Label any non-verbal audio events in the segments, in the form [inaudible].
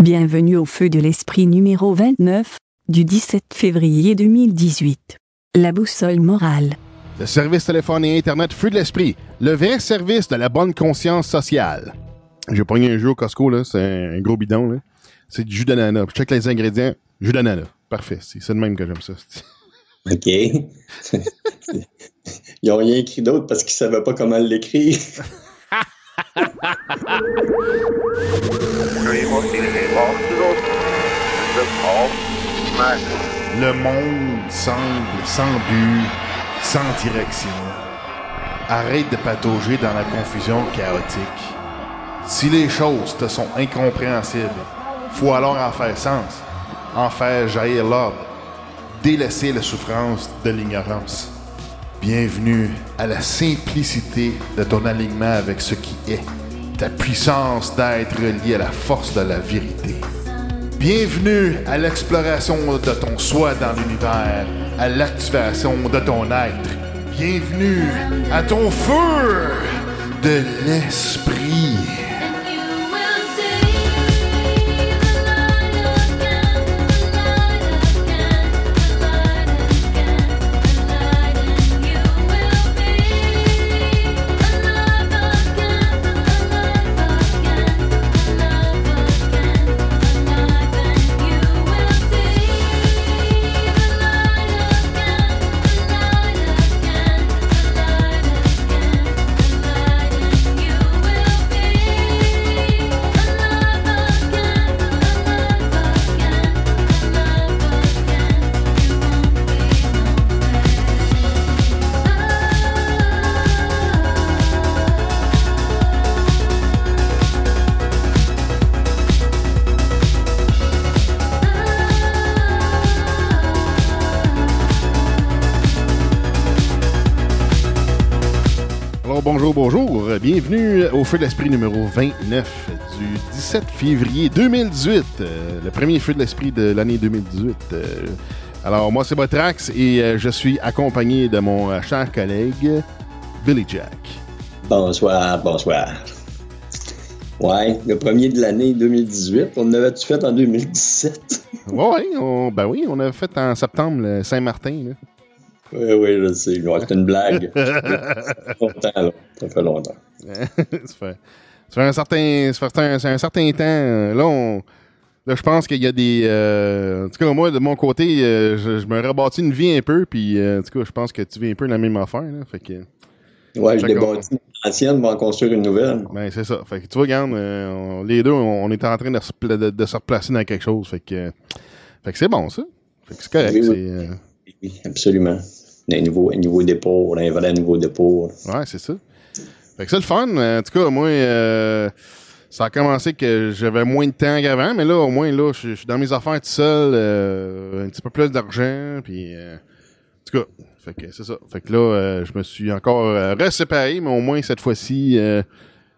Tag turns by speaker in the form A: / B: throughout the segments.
A: Bienvenue au Feu de l'Esprit numéro 29, du 17 février 2018. La boussole morale.
B: Le service téléphone et Internet Feu de l'Esprit, le vrai service de la bonne conscience sociale. J'ai pogné un jeu au Costco, là, c'est un gros bidon, là. C'est du jus d'ananas. Je check les ingrédients, jus d'ananas. Parfait, c'est c'est de même que j'aime ça. [laughs]
C: OK. [laughs] Ils ont rien écrit d'autre parce qu'ils savaient pas comment l'écrire. [laughs]
B: Le monde semble sans but, sans direction. Arrête de patauger dans la confusion chaotique. Si les choses te sont incompréhensibles, faut alors en faire sens, en faire jaillir l'ordre, délaisser la souffrance de l'ignorance. Bienvenue à la simplicité de ton alignement avec ce qui est, ta puissance d'être reliée à la force de la vérité. Bienvenue à l'exploration de ton soi dans l'univers, à l'activation de ton être. Bienvenue à ton feu de l'esprit. Bienvenue au Feu de l'Esprit numéro 29 du 17 février 2018, euh, le premier Feu de l'Esprit de l'année 2018. Euh, alors moi c'est Botrax et euh, je suis accompagné de mon cher collègue Billy Jack.
C: Bonsoir, bonsoir. Ouais, le premier de l'année 2018. On avait-tu fait en 2017? [laughs]
B: Ouais, on- ben oui, on a fait en septembre le Saint-Martin. là.
C: Oui, oui, je sais. Ouais, C'était une blague. [laughs] Ça fait longtemps, là. Ça fait longtemps. [laughs]
B: ça, fait, ça fait un certain, ça fait un, un certain temps. Là, on, là, je pense qu'il y a des. euh, en tout cas, moi, de mon côté, euh, je, je me rebâtis une vie un peu, puis euh, en tout cas, je pense que tu vis un peu la même affaire. Là, fait que,
C: Ouais, je
B: Fait
C: l'ai
B: qu'on-
C: bâti une ancienne pour en construire une nouvelle.
B: ben, c'est ça. Fait que tu vois, regarde, on- les deux, on, on est en train de se, pla- de, de se replacer dans quelque chose. Fait que, fait que c'est bon, ça. Fait que c'est correct.
C: Oui, oui.
B: c'est,
C: Oui, absolument. Un nouveau, un nouveau dépôt, un vrai nouveau dépôt.
B: Ouais, c'est ça. Fait que c'est le fun. En tout cas, moi, euh, ça a commencé que j'avais moins de temps qu'avant, mais là, au moins, là, je suis dans mes affaires tout seul, euh, un petit peu plus d'argent, puis... euh, en tout cas, fait que c'est ça. Fait que là, euh, je me suis encore euh, reséparé, mais au moins, cette fois-ci, euh,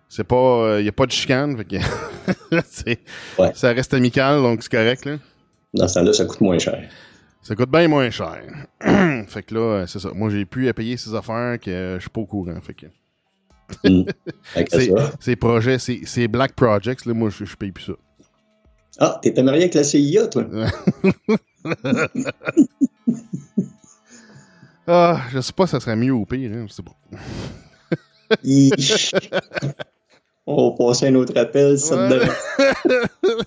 B: c'est pas... Il y a pas de chicane, fait que... [laughs]
C: Ouais.
B: Ça reste amical, donc c'est correct, là.
C: Dans ce temps-là, ça coûte moins cher.
B: Ça coûte bien moins cher. [clears throat] fait que là, euh, c'est ça. Moi, j'ai pu à payer ces affaires que euh, je suis pas au courant, fait que... [laughs] C'est-. Ces projets, ces Black Projects, là, moi, je, je paye plus ça.
C: Ah, t'étais marié avec la CIA, toi? [laughs]
B: Ah, je sais pas, ça serait mieux ou pire, hein, pas.
C: Ish. [laughs] On va passer à un autre appel, ça
B: Ouais.
C: donne- [laughs]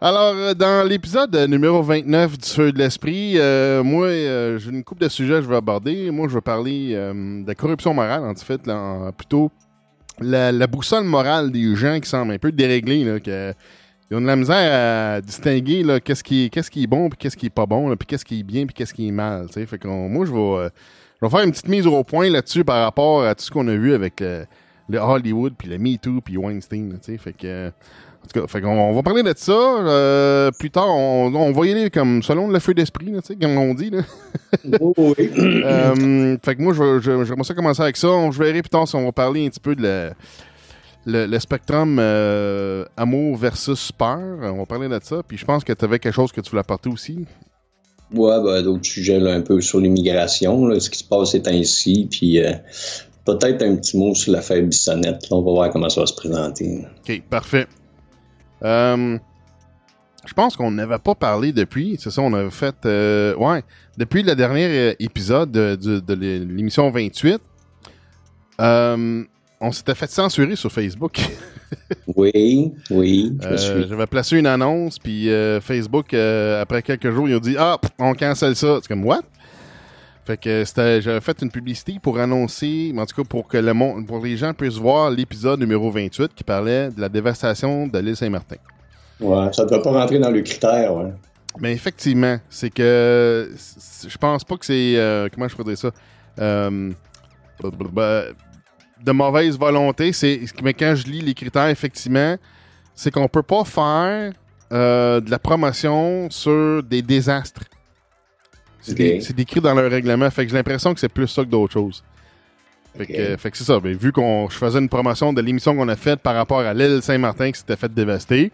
B: Alors, euh, dans l'épisode numéro 29 du Feu de l'Esprit, euh, moi, euh, j'ai une couple de sujets que je vais aborder. Moi, je vais parler euh, de la corruption morale, en fait, là, plutôt la, la boussole morale des gens qui semblent un peu déréglés, là, que, ils ont de la misère à distinguer là, qu'est-ce qui, est- qu'est-ce qui est bon, puis qu'est-ce qui est pas bon, puis qu'est-ce qui est bien, puis qu'est-ce qui est mal. Fait que moi, je vais, je vais faire une petite mise au point là-dessus par rapport à tout ce qu'on a vu avec le, le Hollywood, puis le Me Too, puis Weinstein. tu sais. Fait que, en tout cas, fait on va parler de ça. euh, plus tard, on, on va y aller comme selon le feu d'esprit, là, tu sais, comme on dit. Là. [laughs]
C: Oh, oui. [laughs]
B: Euh, fait que moi, je vais- je- j'aimerais ça commencer avec ça. On- Je verrai plus tard si on va parler un petit peu de le, le, le spectrum euh, amour versus peur. On va parler de ça. Puis je pense que tu avais quelque chose que tu voulais apporter aussi.
C: Ouais, ben, d'autres sujets là, un peu sur l'immigration, là, ce qui se passe ces temps-ci, puis euh, peut-être un petit mot sur l'affaire Bissonnette. là. on va voir comment ça va se présenter.
B: OK, parfait. Euh, je pense qu'on n'avait pas parlé depuis. C'est ça, on avait fait... euh, ouais, depuis le dernier euh, épisode de, de- de l'émission 28, euh, on s'était fait censurer sur Facebook. [laughs]
C: Oui, oui.
B: J'avais placé une annonce, puis euh, Facebook, après quelques jours, ils ont dit « Ah, on cancelle ça. » C'est comme « What? » Fait que c'était, j'avais fait une publicité pour annoncer, en tout cas pour que le monde, pour les gens puissent voir l'épisode numéro 28 qui parlait de la dévastation de l'île Saint-Martin.
C: Ouais, ça ne doit pas rentrer dans le critère, ouais.
B: Mais effectivement, c'est que je pense pas que c'est euh, comment je pourrais dire ça? Euh, de mauvaise volonté. C'est mais quand je lis les critères, effectivement, c'est qu'on peut pas faire euh, de la promotion sur des désastres. C'est décrit dans leur règlement. Fait que j'ai l'impression que c'est plus ça que d'autres choses. Fait que, fait que c'est ça. Ben, vu qu'on je faisais une promotion de l'émission qu'on a faite par rapport à l'île Saint-Martin qui s'était fait dévaster,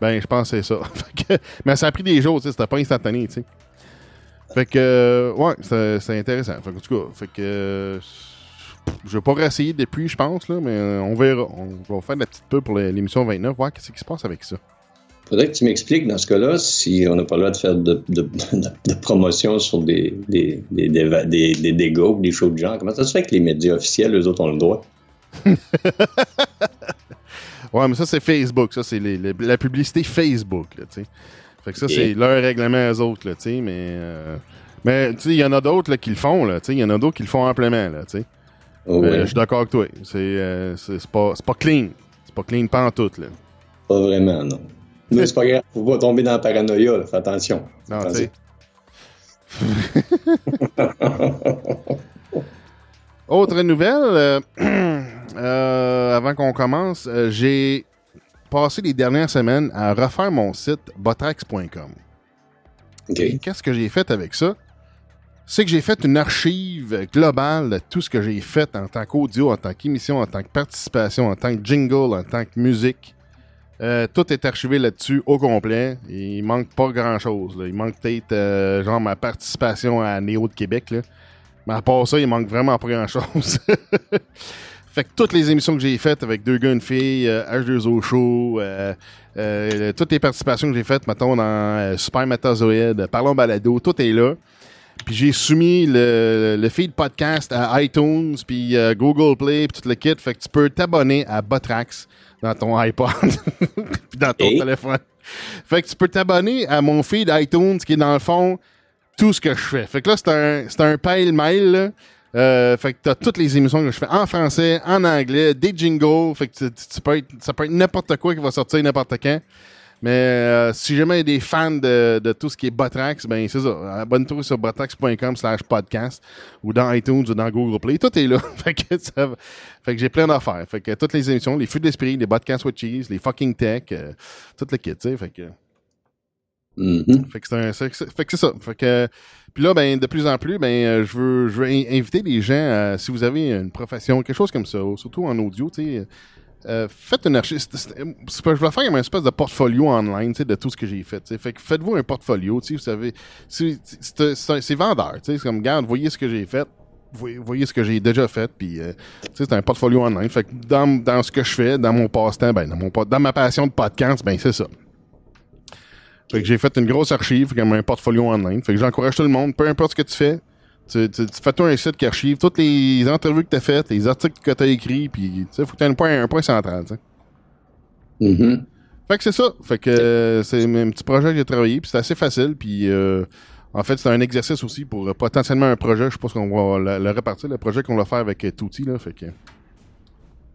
B: ben je pense que c'est ça. [laughs] Fait que- mais ça a pris des jours, c'était pas instantané, tu sais. Fait que euh, ouais, c'est intéressant. Fait que, en tout cas, fait que euh, je vais pas réessayer depuis, je pense, là, mais on verra. On va faire de la petite peu pour l'émission 29, voir qu'est-ce qui se passe avec ça.
C: Faudrait que tu m'expliques dans ce cas-là si on n'a pas le droit de faire de, de, de- de promotion sur des, des, des, des, des- dégâts ou des choses de genre. Comment ça se fait que les médias officiels, eux autres, ont le droit? [laughs]
B: Ouais, mais ça, c'est Facebook. Ça, c'est la publicité Facebook, là. Fait que ça, c'est leur règlement, eux autres, là, mais... euh, mais, tu sais, il y en a d'autres, qui le font. Il y en a d'autres qui le font amplement, là, tu sais.
C: Oh.
B: Je suis d'accord avec toi. C'est euh, c'est c'est pas, c'est pas clean. C'est pas clean pas en tout, là.
C: Pas vraiment, non. Mais c'est pas grave. Faut pas tomber dans la paranoïa, là. Fais attention.
B: Non. [laughs] Autre nouvelle, euh, [clears throat] euh, avant qu'on commence, euh, j'ai passé les dernières semaines à refaire mon site botrax.com. Qu'est-ce que j'ai fait avec ça? C'est que j'ai fait une archive globale de tout ce que j'ai fait en tant qu'audio, en tant qu'émission, en tant que participation, en tant que jingle, en tant que musique. Euh, tout est archivé là-dessus au complet. Et il manque pas grand-chose. Il manque peut-être euh, genre ma participation à Néo de Québec. Mais à part ça, il manque vraiment pas grand-chose. [laughs] fait que toutes les émissions que j'ai faites avec deux gars, une fille, euh, H2O Show, euh, euh, toutes les participations que j'ai faites, mettons, dans Super Metazoid, Parlons Balado, tout est là. Puis j'ai soumis le, le feed podcast à iTunes, puis Google Play, puis tout le kit. Fait que tu peux t'abonner à Botrax dans ton iPod, [laughs] puis dans ton
C: Et?
B: téléphone. Fait que tu peux t'abonner à mon feed iTunes, qui est dans le fond tout ce que je fais. Fait que là, c'est un, c'est un pile-mail. Euh, fait que t'as toutes les émissions que je fais en français, en anglais, des jingles. Fait que tu, tu- tu peux être- ça peut être n'importe quoi qui va sortir n'importe quand. Mais euh, si jamais il y a des fans de, de tout ce qui est Botrax, ben c'est ça. Abonne-toi sur botrax.com slash podcast ou dans iTunes ou dans Google Play. Tout est là. [laughs] fait que, ça fait que j'ai plein d'affaires. Fait que toutes les émissions, les fûts d'esprit, les podcasts with cheese, les fucking tech, euh, tout le kit, tu sais. Fait que... Fait que c'est un- c'est- c'est- fait que c'est ça. Fait que puis là ben de plus en plus ben euh, je veux je veux in- inviter les gens à- si vous avez une profession quelque chose comme ça, surtout en audio, tu sais euh, faites une archive. Je vais faire une espèce de portfolio online de tout ce que j'ai fait. Fait que faites-vous un portfolio, vous savez. C'est vendeur. C'est comme, regarde, voyez ce que j'ai fait. Voyez, ce que j'ai déjà fait, puis euh, c'est un portfolio online. Fait que dans, dans ce que je fais, dans mon passe-temps, ben, dans, mon, dans ma passion de podcast, ben, c'est ça. Fait que j'ai fait une grosse archive, comme un portfolio online. Fait que j'encourage tout le monde, peu importe ce que tu fais, tu, tu, tu fais-toi un site qui archive toutes les entrevues que tu as faites, les articles que tu as écrits, puis tu sais, faut que tu aies un point, un point central, tu sais.
C: Mhm.
B: Fait que c'est ça. Fait que euh, c'est un petit projet que j'ai travaillé, puis c'est assez facile, puis euh, en fait, c'est un exercice aussi pour euh, potentiellement un projet, je pense qu'on va le, le répartir, le projet qu'on va faire avec Touti, là, fait que...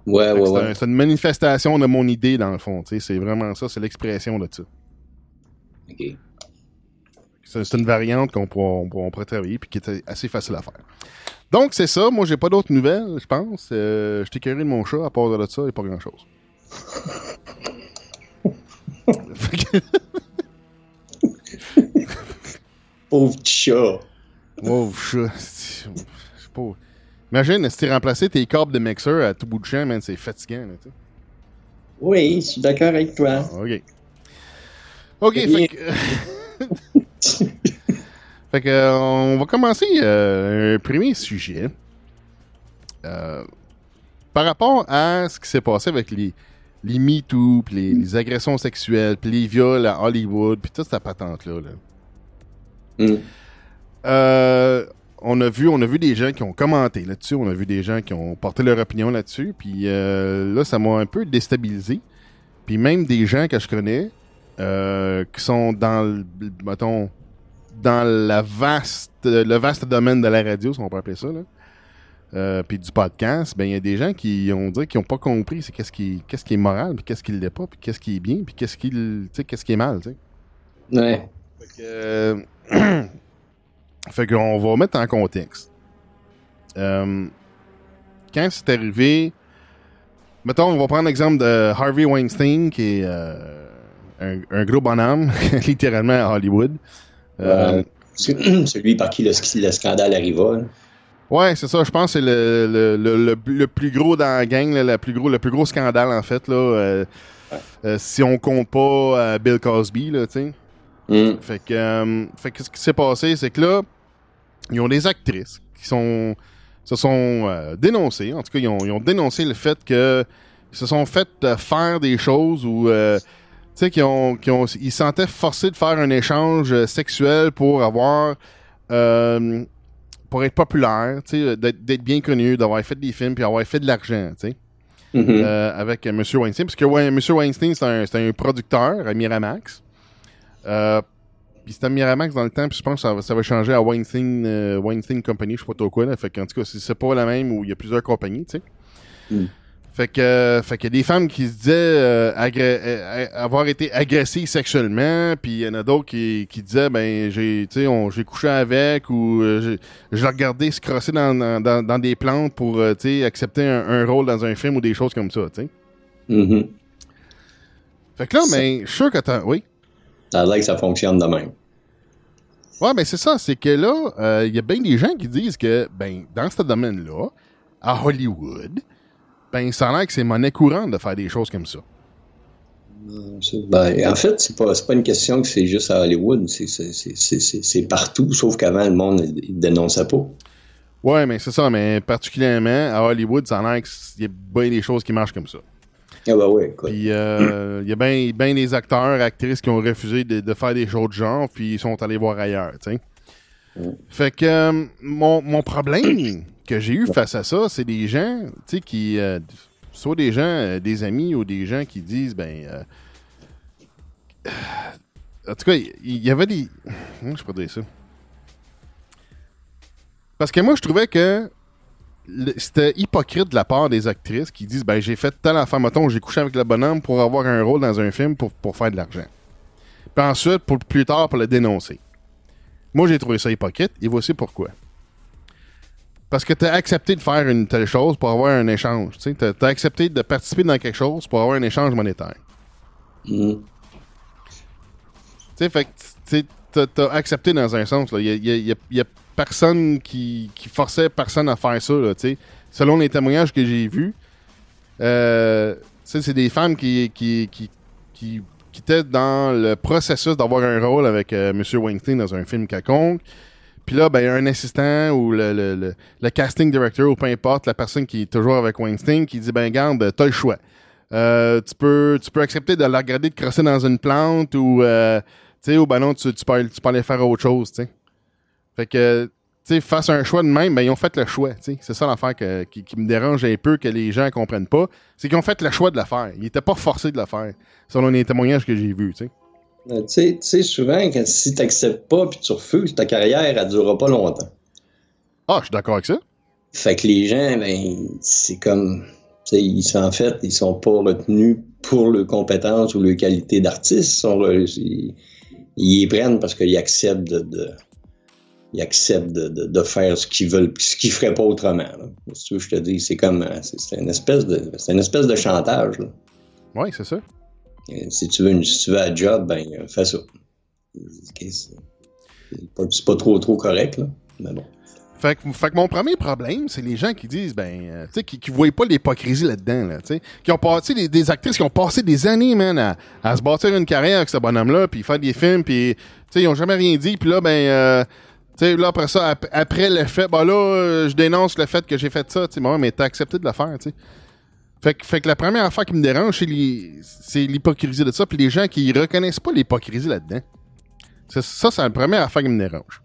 C: Ouais,
B: Fait
C: ouais,
B: c'est,
C: ouais.
B: un- c'est une manifestation de mon idée, dans le fond. tu sais, C'est vraiment ça, c'est l'expression de ça.
C: OK.
B: C'est, une variante qu'on pourra, on pourra- on pourrait travailler puis qui est assez facile à faire. Donc, c'est ça. Moi, j'ai pas d'autres nouvelles, je pense. Euh, je t'ai de mon chat. À part de ça, il n'y a pas grand-chose. [laughs]
C: Pauvre chat.
B: Wow, chat. Pas... Imagine si tu remplacé tes câbles de mixeur à tout bout de champ, man, c'est fatigant. Là.
C: Oui, je suis d'accord avec toi.
B: OK. OK,
C: Et-
B: fait que... [laughs] fait que, euh, on va commencer euh, un premier sujet. Euh, par rapport à ce qui s'est passé avec les, les MeToo, puis les, les agressions sexuelles, puis les viols à Hollywood, puis toute cette patente-là. là.
C: Mm.
B: Euh, on a vu, on a vu des gens qui ont commenté là-dessus, on a vu des gens qui ont porté leur opinion là-dessus, puis là, ça m'a un peu déstabilisé. Puis même des gens que je connais qui sont dans le, mettons, dans la vaste, le vaste domaine de la radio, si on peut appeler ça, là, euh, puis du podcast, ben il y a des gens qui ont dit qu'ils n'ont pas compris c'est qu'est-ce qui, qu'est-ce qui est moral, puis qu'est-ce qui l'est pas, puis qu'est-ce qui est bien, puis qu'est-ce qui, qu'est-ce qui est mal, tu sais.
C: Ouais.
B: Fait que, euh, [clears throat] fait qu'on va mettre en contexte. Euh, quand c'est arrivé, mettons, on va prendre l'exemple de Harvey Weinstein, qui est un, un gros bonhomme, [laughs] littéralement à Hollywood. Euh, [clears throat]
C: celui par qui le, le scandale arriva. là.
B: Ouais, c'est ça. Je pense que c'est le, le, le, plus gros dans la gang, là, plus gros, le plus gros scandale, en fait. Là, euh, euh, si on compte pas euh, Bill Cosby, là, tu sais.
C: Mm.
B: Fait que, fait que ce qui s'est passé, c'est que là, ils ont des actrices qui sont se sont dénoncées. En tout cas, ils ont, ils ont dénoncé le fait que ils se sont fait faire des choses où euh, tu sais qu'ils ont, qu'ils ont ils se sentaient forcés de faire un échange euh, sexuel pour avoir euh, pour être populaire, tu sais, d'être, d'être bien connu, d'avoir fait des films puis avoir fait de l'argent, tu sais
C: Mhm.
B: euh, avec M. Weinstein. Parce que ouais, M. Weinstein, c'est un, c'est un producteur à Miramax. Euh, puis c'était à Miramax dans le temps, puis je pense que ça, va- ça va changer à Weinstein, euh, Weinstein Company, je sais pas trop quoi. Là. Fait qu'en tout cas, c'est, c'est pas la même où il y a plusieurs compagnies, tu sais.
C: Mm.
B: Fait que, euh, fait a des femmes qui se disaient euh, euh, avoir été agressées sexuellement, puis il y en a d'autres qui, qui disaient ben j'ai tu sais on- j'ai couché avec ou euh, je l'ai regardé se crosser dans, dans, des plantes pour tu sais accepter un, un rôle dans un film ou des choses comme ça, tu sais.
C: Mhm.
B: Fait que là, ben, je suis sûr que t'as. Oui?
C: Ça a l'air que ça fonctionne de même.
B: Ouais, ben c'est ça. C'est que là, il y a bien des gens qui disent que, ben, dans ce domaine-là, à Hollywood, ben, ça a l'air que c'est monnaie courante de faire des choses comme ça.
C: C'est- Ben, en fait, c'est pas, pas une question que c'est juste à Hollywood, c'est, partout, sauf qu'avant, le monde ne dénonçait pas.
B: Ouais, mais c'est ça. Mais particulièrement à Hollywood, ça a l'air qu'il y a bien des choses qui marchent comme ça.
C: Ah bah oui, écoute.
B: Puis, euh, [clears throat] il y a bien ben des acteurs, actrices qui ont refusé de, de faire des choses de genre, puis ils sont allés voir ailleurs, tu sais. Fait que euh, mon, mon problème que j'ai eu face à ça, c'est des gens, tu sais, qui. euh, soit des gens, euh, des amis ou des gens qui disent, ben. euh, en tout cas, il y, avait des. Je peux dire ça? Parce que moi, je trouvais que c'était hypocrite de la part des actrices qui disent ben j'ai fait telle affaire mettons j'ai couché avec le bonhomme pour avoir un rôle dans un film pour, pour faire de l'argent puis ensuite pour plus tard pour le dénoncer moi j'ai trouvé ça hypocrite et voici pourquoi parce que tu as accepté de faire une telle chose pour avoir un échange tu as, accepté de participer dans quelque chose pour avoir un échange monétaire
C: Mhm.
B: Tu sais, tu t'as accepté dans un sens. Il y a, personne qui, qui forçait personne à faire ça, là. Selon les témoignages que j'ai vus, euh, c'est des femmes qui, qui, qui, qui, qui étaient dans le processus d'avoir un rôle avec euh, M. Weinstein dans un film quelconque. Puis là, ben, il y a un assistant ou le, le, le, casting director ou peu importe, la personne qui est toujours avec Weinstein qui dit, ben, garde, t'as le choix. Euh, tu, peux, tu peux accepter de la regarder de crosser dans une plante ou, euh, tu sais, ou ben non, tu, peux, tu peux aller faire autre chose, tu sais. Fait que, tu sais, face à un choix de même, ben, ils ont fait le choix, tu sais. C'est ça l'affaire qui, me dérange un peu que les gens comprennent pas. C'est qu'ils ont fait le choix de le faire. Ils étaient pas forcés de le faire, selon les témoignages que j'ai vus, tu sais.
C: Euh, Tu sais- souvent, quand, si tu n'acceptes pas puis tu refuses, ta carrière, elle ne durera pas longtemps.
B: Ah, je suis d'accord avec ça.
C: Fait que les gens, ben, c'est comme. tu sais, Ils sont, en fait, ils sont pas retenus pour leurs compétences ou leur qualité d'artiste. Ils, ils, prennent parce qu'ils acceptent de, de- ils acceptent de, de- de faire ce qu'ils veulent, ce qu'ils feraient pas autrement. là. Si tu veux, je te dis, c'est comme, euh, c'est c'est une espèce de, c'est une espèce de chantage. là.
B: Oui, c'est ça.
C: Et Si tu veux, une, si un job, ben, euh, fais ça. C'est pas, trop, trop correct, là. Mais bon.
B: Fait que, mon premier problème, c'est les gens qui disent, ben, euh, tu sais, qui, qui voient pas l'hypocrisie là-dedans, là, tu sais. Qui ont passé, des, actrices qui ont passé des années, man, à, se bâtir une carrière avec ce bonhomme-là, puis faire des films, puis, tu sais, ils ont jamais rien dit, puis là, ben, euh, tu sais, là, après ça, ap- après le fait, ben là, euh, je dénonce le fait que j'ai fait ça, tu sais, mais t'as accepté de le faire, tu sais. Fait que, fait que la première affaire qui me dérange, c'est l'hy- c'est l'hypocrisie de ça, puis les gens qui reconnaissent pas l'hypocrisie là-dedans. Ça, c'est la première affaire qui me dérange.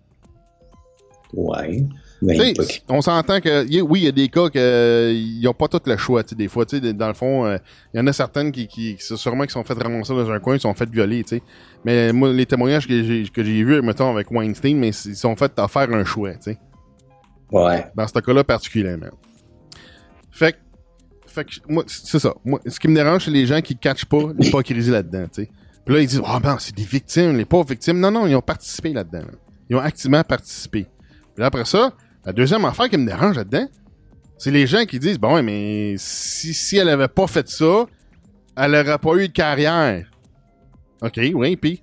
C: Ouais. Ben,
B: sais,
C: pas-
B: on s'entend que y a- oui, il y a des cas que ils n'ont pas tout le choix. tu sais, Des fois, tu sais, dans le fond, euh, il y en a certaines qui, qui, qui sont sûrement qui sont faites ramasser dans un coin, ils sont faites violer. tu sais. Mais moi, les témoignages que j'ai que j'ai vus, mettons, avec Weinstein, mais ils sont faits à faire un choix. tu sais.
C: ouais.
B: dans ce cas-là particulièrement. Fait que, fait que moi, c'est ça. Moi, ce qui me dérange, c'est les gens qui catchent pas l'hypocrisie là-dedans, tu sais. Puis là, ils disent, ah ben, c'est des victimes, les pauvres victimes. Non, non, ils ont participé là-dedans. là. Ils ont activement participé. Puis là, après ça, la deuxième affaire qui me dérange là-dedans, c'est les gens qui disent, bon, ouais, mais si, si elle avait pas fait ça, elle aurait pas eu de carrière. OK, oui, puis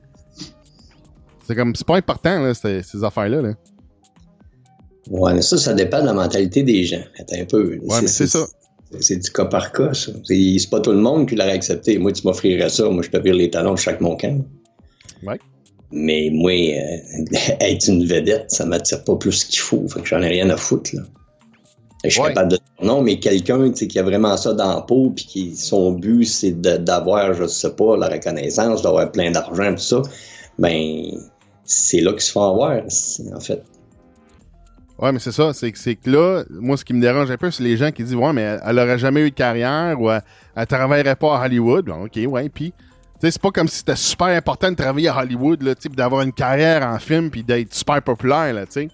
B: c'est comme, c'est pas important, là, ces, ces affaires-là, là.
C: Ouais, mais ça, ça dépend de la mentalité des gens. Attends un peu.
B: Ouais, mais c'est ça.
C: C'est du cas par cas, ça. C'est c'est pas tout le monde qui l'aurait accepté. Moi, tu m'offrirais ça. Moi, je te vire les talons chaque mon camp.
B: Ouais.
C: Mais moi, euh, [laughs] être une vedette, ça m'attire pas plus qu'il faut. Fait que j'en ai rien à foutre, là. Fait Je suis
B: Ouais.
C: capable de dire non, mais quelqu'un qui a vraiment ça dans la peau, puis qui son but, c'est de- d'avoir, je sais pas, la reconnaissance, d'avoir plein d'argent, tout ça, ben, c'est là qu'ils se font avoir, en fait.
B: Ouais, mais c'est ça. C'est que, là, moi, ce qui me dérange un peu, c'est les gens qui disent, ouais, mais elle, elle aurait jamais eu de carrière ou elle, elle travaillerait pas à Hollywood. Bon, ok, ouais. Puis, c'est pas comme si c'était super important de travailler à Hollywood, là, d'avoir une carrière en film puis d'être super populaire, là, tu sais.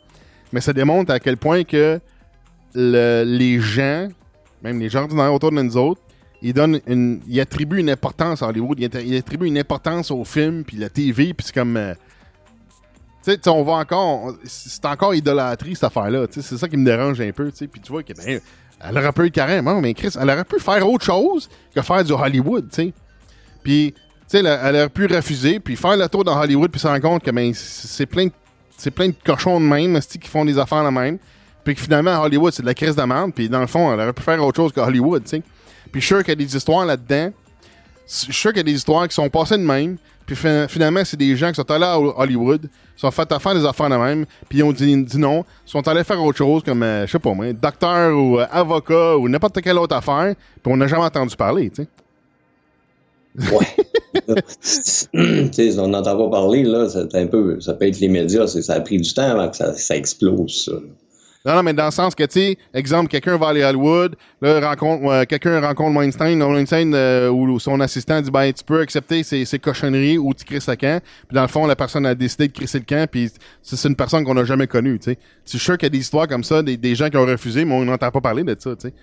B: Mais ça démontre à quel point que le- les gens, même les gens ordinaires autour de nous autres, ils donnent une, ils attribuent une importance à Hollywood, ils attribuent une importance au film puis la TV, puis c'est comme, euh, tu sais, tu sais, on va encore, c'est encore idolâtrie cette affaire-là, c'est ça qui me dérange un peu, puis tu vois que ben, elle aurait pu carrément, mais Chris, elle aurait pu faire autre chose que faire du Hollywood, tu sais. Puis, elle, aurait pu refuser, puis faire le tour dans Hollywood, puis se rendre compte que ben, c'est plein de c'est plein de cochons de même, qui font des affaires de même. Puis que finalement, Hollywood, c'est de la crise de. Puis dans le fond, elle aurait pu faire autre chose que Hollywood, tu. Puis je suis sûr qu'il y a des histoires là-dedans. Je suis sûr qu'il y a des histoires qui sont passées de même. Puis fin- finalement, c'est des gens qui sont allés à Hollywood, sont fait à faire des affaires de même, puis ils ont dit, dit non, sont allés faire autre chose comme, euh, je sais pas moi, docteur ou euh, avocat ou n'importe quelle autre affaire, puis on n'a jamais entendu parler, tu sais.
C: Ouais. [laughs] on n'entend pas parler, là, c'est un peu, ça peut être les médias, ça a pris du temps avant que ça, ça explose, ça.
B: Non, non, mais dans le sens que, tu sais, exemple, quelqu'un va aller à Hollywood, là, rencontre, euh, quelqu'un rencontre Weinstein, Weinstein euh, ou son assistant dit, ben, tu peux accepter ces, ces cochonneries ou tu crisses le camp. Puis dans le fond, la personne a décidé de crisser le camp, puis c'est c'est une personne qu'on n'a jamais connue, tu sais. Je suis sûr qu'il y a des histoires comme ça, des, des gens qui ont refusé, mais on n'entend pas parler de ça, tu sais.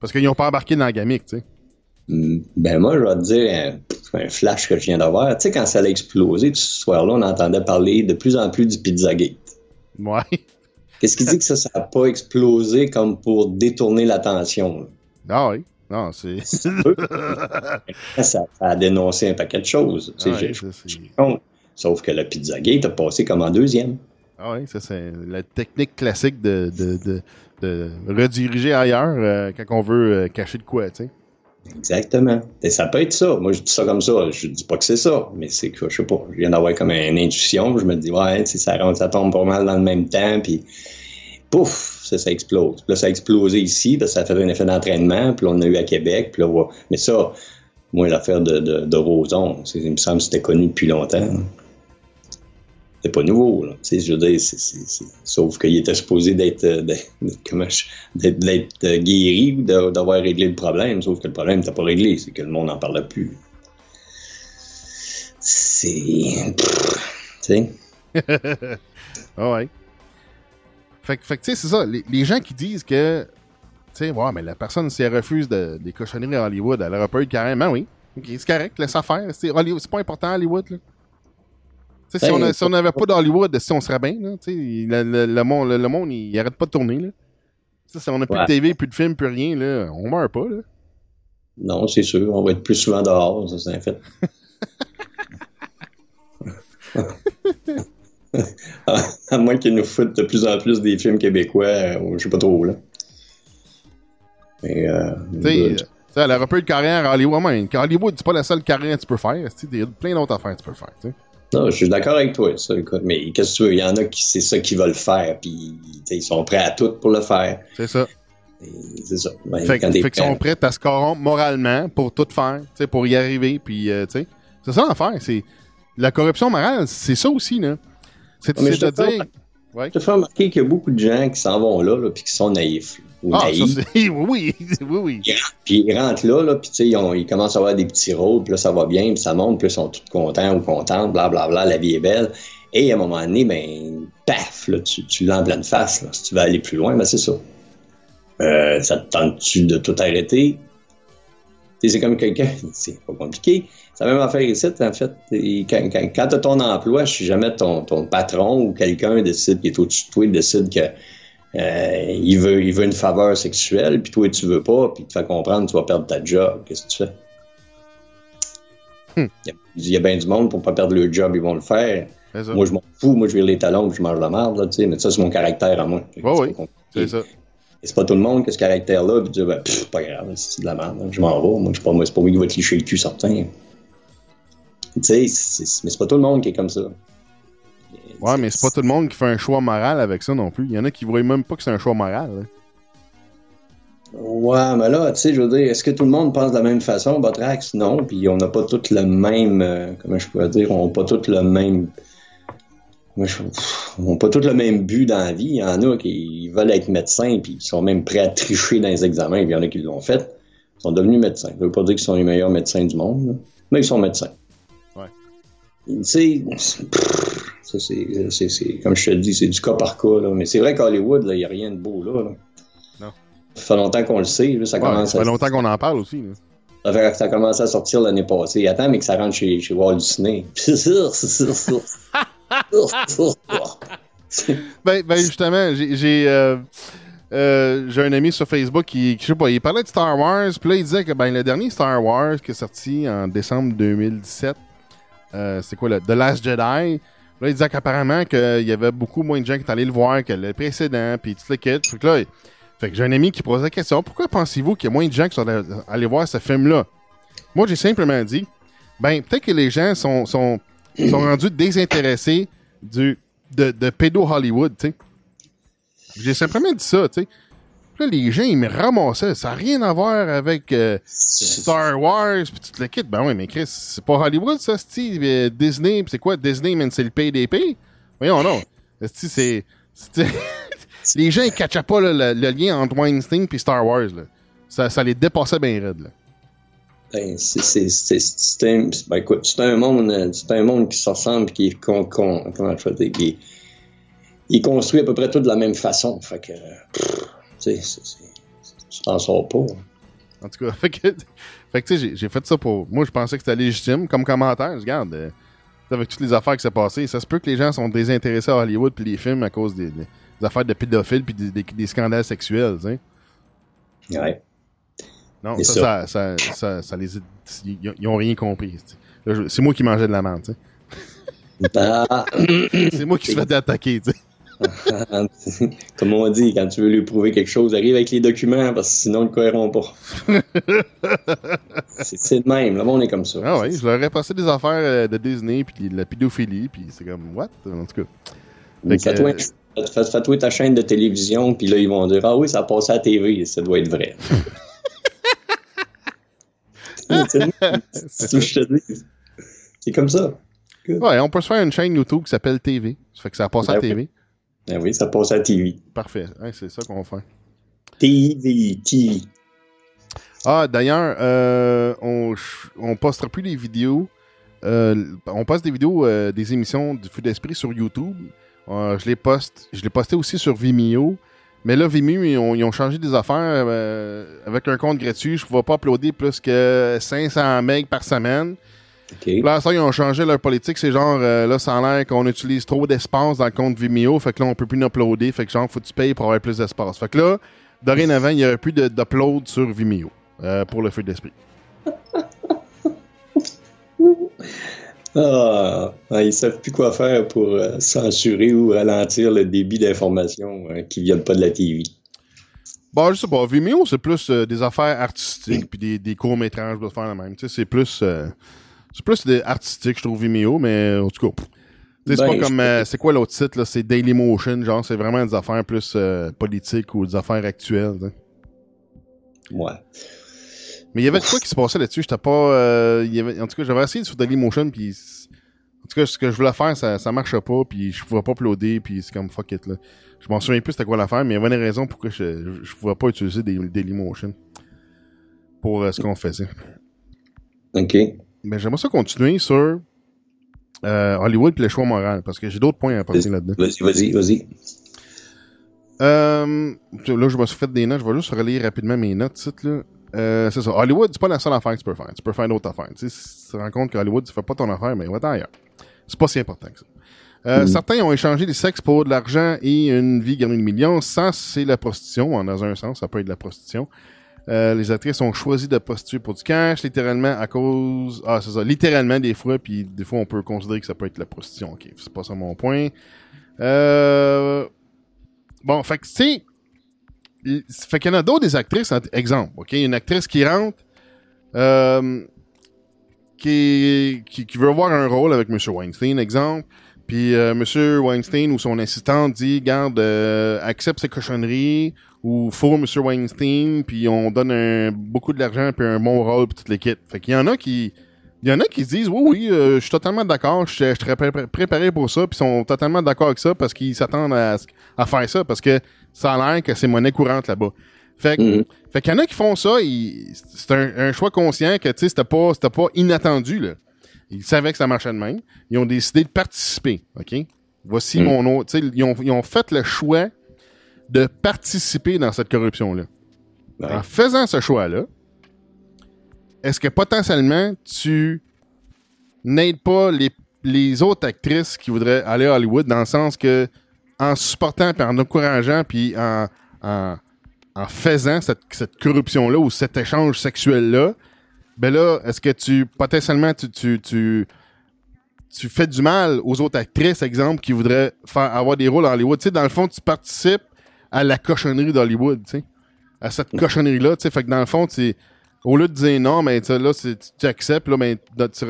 B: Parce qu'ils n'ont pas embarqué dans la gamique, tu sais.
C: Hmm, Ben moi, je vais te dire un, un flash que je viens d'avoir. Tu sais, quand ça a explosé, ce soir-là, on entendait parler de plus en plus du Pizzagate.
B: Ouais.
C: Qu'est-ce qui dit que ça, ça n'a pas explosé comme pour détourner l'attention?
B: Ah oui. Non, c'est. [laughs] [laughs]
C: Ça, a dénoncé un paquet de choses.
B: Ah c'est-
C: je suis con. Sauf que le Pizzagate a passé comme en deuxième.
B: Ah oui, ça, c'est la technique classique de, de, de, de rediriger ailleurs euh, quand on veut euh, cacher de quoi, tu sais.
C: Exactement. Et ça peut être ça. Moi, je dis ça comme ça. Je dis pas que c'est ça, mais c'est que, je sais pas, je viens d'avoir comme une intuition. Je me dis, ouais, ça, rentre- ça tombe pas mal dans le même temps, puis pouf, ça, explose. Puis là, ça a explosé ici, parce ça a fait un effet d'entraînement, puis là, on a eu à Québec, puis là, ouais. mais ça, moi, l'affaire de, de, de Roson, il me semble que c'était connu depuis longtemps. C'est pas nouveau, là. Tu sais, je veux dire, sauf qu'il était supposé d'être, euh, d'être- euh, guéri ou d'avoir réglé le problème, sauf que le problème n'était pas réglé, c'est que le monde n'en parlait plus. C'est. Tu sais? [laughs]
B: Ah ouais. Fait, que- tu sais, c'est ça. Les, gens qui disent que, tu sais, mais la personne, si elle refuse de- des cochonneries à Hollywood, elle aurait pas eu carrément, oui. C'est correct, laisse faire. C'est c'est pas important, Hollywood, là. Si
C: Ben,
B: on si n'avait pas d'Hollywood, si on serait bien, là, le, le- le monde, le, le monde, il, arrête pas de tourner, là. Si on n'a plus
C: Ouais.
B: de TV, plus de films, plus rien, là, on meurt pas, là.
C: Non, c'est sûr, on va être plus souvent dehors, ça, c'est un fait. [laughs] à, moins qu'ils nous foutent de plus en plus des films québécois, euh, je sais pas trop, là. Mais, euh,
B: elle aurait pas eu de carrière à Hollywood. Hollywood, c'est pas la seule carrière que tu peux faire. Il y a plein d'autres affaires que tu peux faire.
C: Non, je suis d'accord avec toi, ça, écoute, mais qu'est-ce que tu veux, il y en a qui c'est ça qu'ils veulent faire, puis ils sont prêts à tout pour le faire.
B: C'est ça.
C: C'est ça. Ben,
B: Fait, qu'ils sont
C: prêt-
B: prêts à se corrompre moralement pour tout faire, pour y arriver, puis euh, tu sais. C'est ça l'affaire, c'est... La corruption morale, c'est ça aussi, là. C'est
C: Mais
B: c'est
C: je
B: de dire...
C: Je te fais remarquer qu'il y a beaucoup de gens qui s'en vont là, là puis qui sont naïfs. là,
B: Ah, ça, [laughs] oui, oui, [laughs] oui.
C: Puis ils rentrent là, là puis tu sais, ils, ont- ils commencent à avoir des petits rôles, puis là, ça va bien, puis ça monte, puis ils sont tous contents ou contentes, blablabla, la vie est belle. Et à un moment donné, ben, paf, là, tu, tu l'as en pleine face. Là. Si tu veux aller plus loin, ben c'est ça. Euh, ça te tente-tu de tout arrêter? Tu sais, c'est comme quelqu'un, [laughs] c'est pas compliqué. La même affaire ici, en fait. Quand, quand, quand tu as ton emploi, si jamais ton, ton patron ou quelqu'un décide qui est au-dessus de toi, décide que euh, il, veut, il veut une faveur sexuelle, puis toi, tu veux pas, puis il te fait comprendre que tu vas perdre ta job, qu'est-ce que tu fais?
B: Hmm.
C: Il y a- bien du monde pour pas perdre leur job, ils vont le faire. Moi, je m'en fous, moi, je vire les talons, puis je mange la merde, là, tu sais, mais ça, c'est mon caractère à moi. C'est
B: oui. C'est ça.
C: Et c'est pas tout le monde qui a ce caractère-là, puis dire, ben, pff, pas grave, c'est de la merde, hein, je m'en vais. Moi, je pas, moi, c'est pas moi qui va te licher le cul certain. Tu sais, mais c'est pas tout le monde qui est comme ça.
B: Ouais, mais c'est pas tout le monde qui fait un choix moral avec ça non plus. Il y en a qui voient même pas que c'est un choix moral. là.
C: Ouais, mais là, tu sais, je veux dire, est-ce que tout le monde pense de la même façon, Botrax? Non, puis on n'a pas tous le même, euh, comment je pourrais dire, on n'a pas tous le même, comment je- pff, on n'a pas tous le même but dans la vie. Il y en a qui veulent être médecins, puis ils sont même prêts à tricher dans les examens, puis il y en a qui l'ont fait. Ils sont devenus médecins. Ça veut pas dire qu'ils sont les meilleurs médecins du monde, là, mais ils sont médecins.
B: Ouais.
C: Tu sais, ça c'est, c'est, c'est- comme je te le dis, c'est du cas par cas, là. Mais c'est vrai qu'à Hollywood, là, il n'y a rien de beau, là. là.
B: Non.
C: Ça fait longtemps qu'on le sait, là, ça
B: Ouais,
C: commence
B: ça fait
C: à-
B: longtemps qu'on en parle aussi. là.
C: ça fait que ça a commencé à sortir l'année passée. Attends, mais que ça rentre chez, chez Walt Disney.
B: Ben, ben justement, j'ai j'ai euh, euh, j'ai un ami sur Facebook qui, qui, je sais pas, il parlait de Star Wars, puis là il disait que ben le dernier Star Wars qui est sorti en décembre 2017, euh, c'est quoi le The Last Jedi. Là, il disait qu'apparemment qu'il y avait beaucoup moins de gens qui étaient allés le voir que le précédent, puis tout le kit. Fait que là, fait que j'ai un ami qui posait la question pourquoi pensez-vous qu'il y a moins de gens qui sont allés- allés voir ce film-là? Moi, j'ai simplement dit ben peut-être que les gens sont sont, sont [clears throat] rendus désintéressés du de, de pédo Hollywood, tu sais. J'ai simplement dit ça, tu sais. Là, les gens, ils me ramassaient. Ça n'a rien à voir avec euh, Star Wars pis tout le kit. Ben oui, mais Chris, c'est pas Hollywood, ça, Steve. Euh, Disney, pis c'est quoi? Disney, man, c'est le PDP? Voyons, non. [laughs] C'est... c'est- [laughs] les gens, ils catchaient pas là, le, le lien entre Weinstein et Star Wars, là. Ça, ça les dépassait bien raide, là.
C: Ben, c'est- un, ben, écoute, c'est un monde, euh, c'est un monde qui se ressemble, qui est con, con- comment je veux dire, qui il construit à peu près tout de la même façon. Fait que, pff, tu sais, tu t'en sors pas.
B: En tout cas, [laughs] fait que, fait que tu sais, j'ai- fait ça pour. Moi, je pensais que c'était légitime comme commentaire. Regarde, euh, avec toutes les affaires qui s'est passées, ça se peut que les gens sont désintéressés à Hollywood puis les films à cause des, affaires de pédophiles puis des, des- des scandales sexuels, tu sais.
C: Ouais.
B: Non, ça,
C: ça.
B: ça, ça, ça, ça les. Ils, ils ont rien compris. je- C'est moi qui mangeais de la menthe, tu sais.
C: Ah, [laughs]
B: C'est moi qui se faisais attaquer, tu sais. [laughs]
C: comme on dit, quand tu veux lui prouver quelque chose, arrive avec les documents, parce que sinon, ils ne croiront pas. [laughs] c'est le même, le monde est comme ça.
B: Ah ouais, je leur ai passé des affaires euh, de Disney puis de la pédophilie puis c'est comme, what? En tout cas.
C: Fais-toi
B: euh,
C: ta chaîne de télévision, puis là, ils vont dire Ah oui, ça a passé à la TV, ça doit être vrai. [laughs] c'est comme ça.
B: Ouais, on peut se faire une chaîne YouTube qui s'appelle TV. Ça fait que ça passe à
C: Ben
B: TV.
C: Ah oui, ça passe à TV.
B: Parfait. C'est ça qu'on va faire.
C: TV, TV.
B: Ah, d'ailleurs, euh, on, on postera plus les vidéos. Euh, on poste des vidéos euh, des émissions du Feu d'Esprit sur YouTube. Je les poste. Je les postais aussi sur Vimeo. Mais là, Vimeo, ils ont, ils ont changé des affaires. avec un compte gratuit, je ne pouvais pas uploader plus que 500 MB par semaine. Là, ça, ils ont changé leur politique. C'est genre, euh, là, ça a l'air qu'on utilise trop d'espace dans le compte Vimeo. Fait que là, on peut plus uploader. Fait que genre, faut que tu payes pour avoir plus d'espace. Fait que là, dorénavant, il n'y aurait plus d'upload sur Vimeo euh, pour le feu d'esprit. [laughs]
C: Ah, ils savent plus quoi faire pour euh, censurer ou ralentir le débit d'informations euh, qui viennent pas de la TV.
B: Bon, je sais pas. Vimeo, c'est plus euh, des affaires artistiques puis des, des courts-métrages de faire la même. Tu sais, c'est plus, euh, c'est plus des artistique, je trouve, Vimeo, mais en tout cas, c'est
C: Ben,
B: pas comme,
C: je-
B: euh, c'est quoi l'autre site, là? C'est Dailymotion, genre, c'est vraiment des affaires plus euh, politiques ou des affaires actuelles. tu sais.
C: Ouais.
B: Mais il y avait quoi qui se passait là-dessus? J'étais pas. euh, il y avait, en tout cas, j'avais essayé sur Dailymotion, puis. En tout cas, ce que je voulais faire, ça, ça marchait pas, puis je pouvais pas uploader, puis c'est comme fuck it, là. Je m'en souviens plus c'était quoi l'affaire, mais il y avait une raison pourquoi je, je pouvais pas utiliser des Dailymotion pour euh, ce qu'on faisait.
C: OK.
B: Mais j'aimerais ça continuer sur euh, Hollywood et le choix moral, parce que j'ai d'autres points à apporter là-dedans.
C: Vas-y, vas-y, vas-y.
B: Euh, là, je me suis fait des notes. Je vais juste relire rapidement mes notes. Là. Euh, c'est ça. Hollywood, c'est pas la seule affaire que tu peux faire. Tu peux faire d'autres affaires. Tu sais, si tu te rends compte qu'Hollywood, tu fais pas ton affaire, mais va ailleurs. C'est pas si important que ça. Euh,
C: Mm.
B: Certains ont échangé des sexes pour de l'argent et une vie garnie de millions. Ça, c'est la prostitution. En- Dans un sens, ça peut être de la prostitution. Euh, les actrices ont choisi de prostituer pour du cash, littéralement à cause... Ah, c'est ça. Littéralement, des fois, puis des fois, on peut considérer que ça peut être la prostitution. OK, c'est pas ça mon point. Euh... Bon, fait que, tu sais... Fait qu'il y en a d'autres des actrices, exemple, OK? Une actrice qui rentre... Euh, qui, qui, qui veut avoir un rôle avec M. Weinstein, exemple. Puis euh, M. Weinstein ou son assistante dit, garde, euh, accepte ces cochonneries ou faut M. Weinstein, puis on donne un, beaucoup de l'argent puis un bon rôle puis toute l'équipe. Fait qu'il y en a qui, il y en a qui se disent, oui, oui, euh, je suis totalement d'accord, je serais pré- pré- préparé pour ça, puis sont totalement d'accord avec ça parce qu'ils s'attendent à, à faire ça parce que ça a l'air que c'est monnaie courante là-bas. Fait que
C: Mhm.
B: fait qu'il y en a qui font ça, c'est un, un choix conscient que, tu sais, c'était pas, c'était pas inattendu, là. Ils savaient que ça marchait de même. Ils ont décidé de participer, OK? Voici
C: Mm.
B: mon autre, tu sais, ils ont, ils ont fait le choix de participer dans cette corruption-là.
C: Ouais.
B: En faisant ce choix-là, est-ce que potentiellement tu n'aides pas les, les autres actrices qui voudraient aller à Hollywood dans le sens que en supportant puis en encourageant puis en, en, en faisant cette, cette corruption-là ou cet échange sexuel-là, ben là, est-ce que tu potentiellement tu, tu, tu, tu fais du mal aux autres actrices, exemple, qui voudraient faire avoir des rôles à Hollywood? Tu sais, dans le fond, tu participes à la cochonnerie d'Hollywood, tu sais. À cette cochonnerie-là, tu sais. Fait que dans le fond, tu au lieu de dire non, mais là, tu, acceptes, là, mais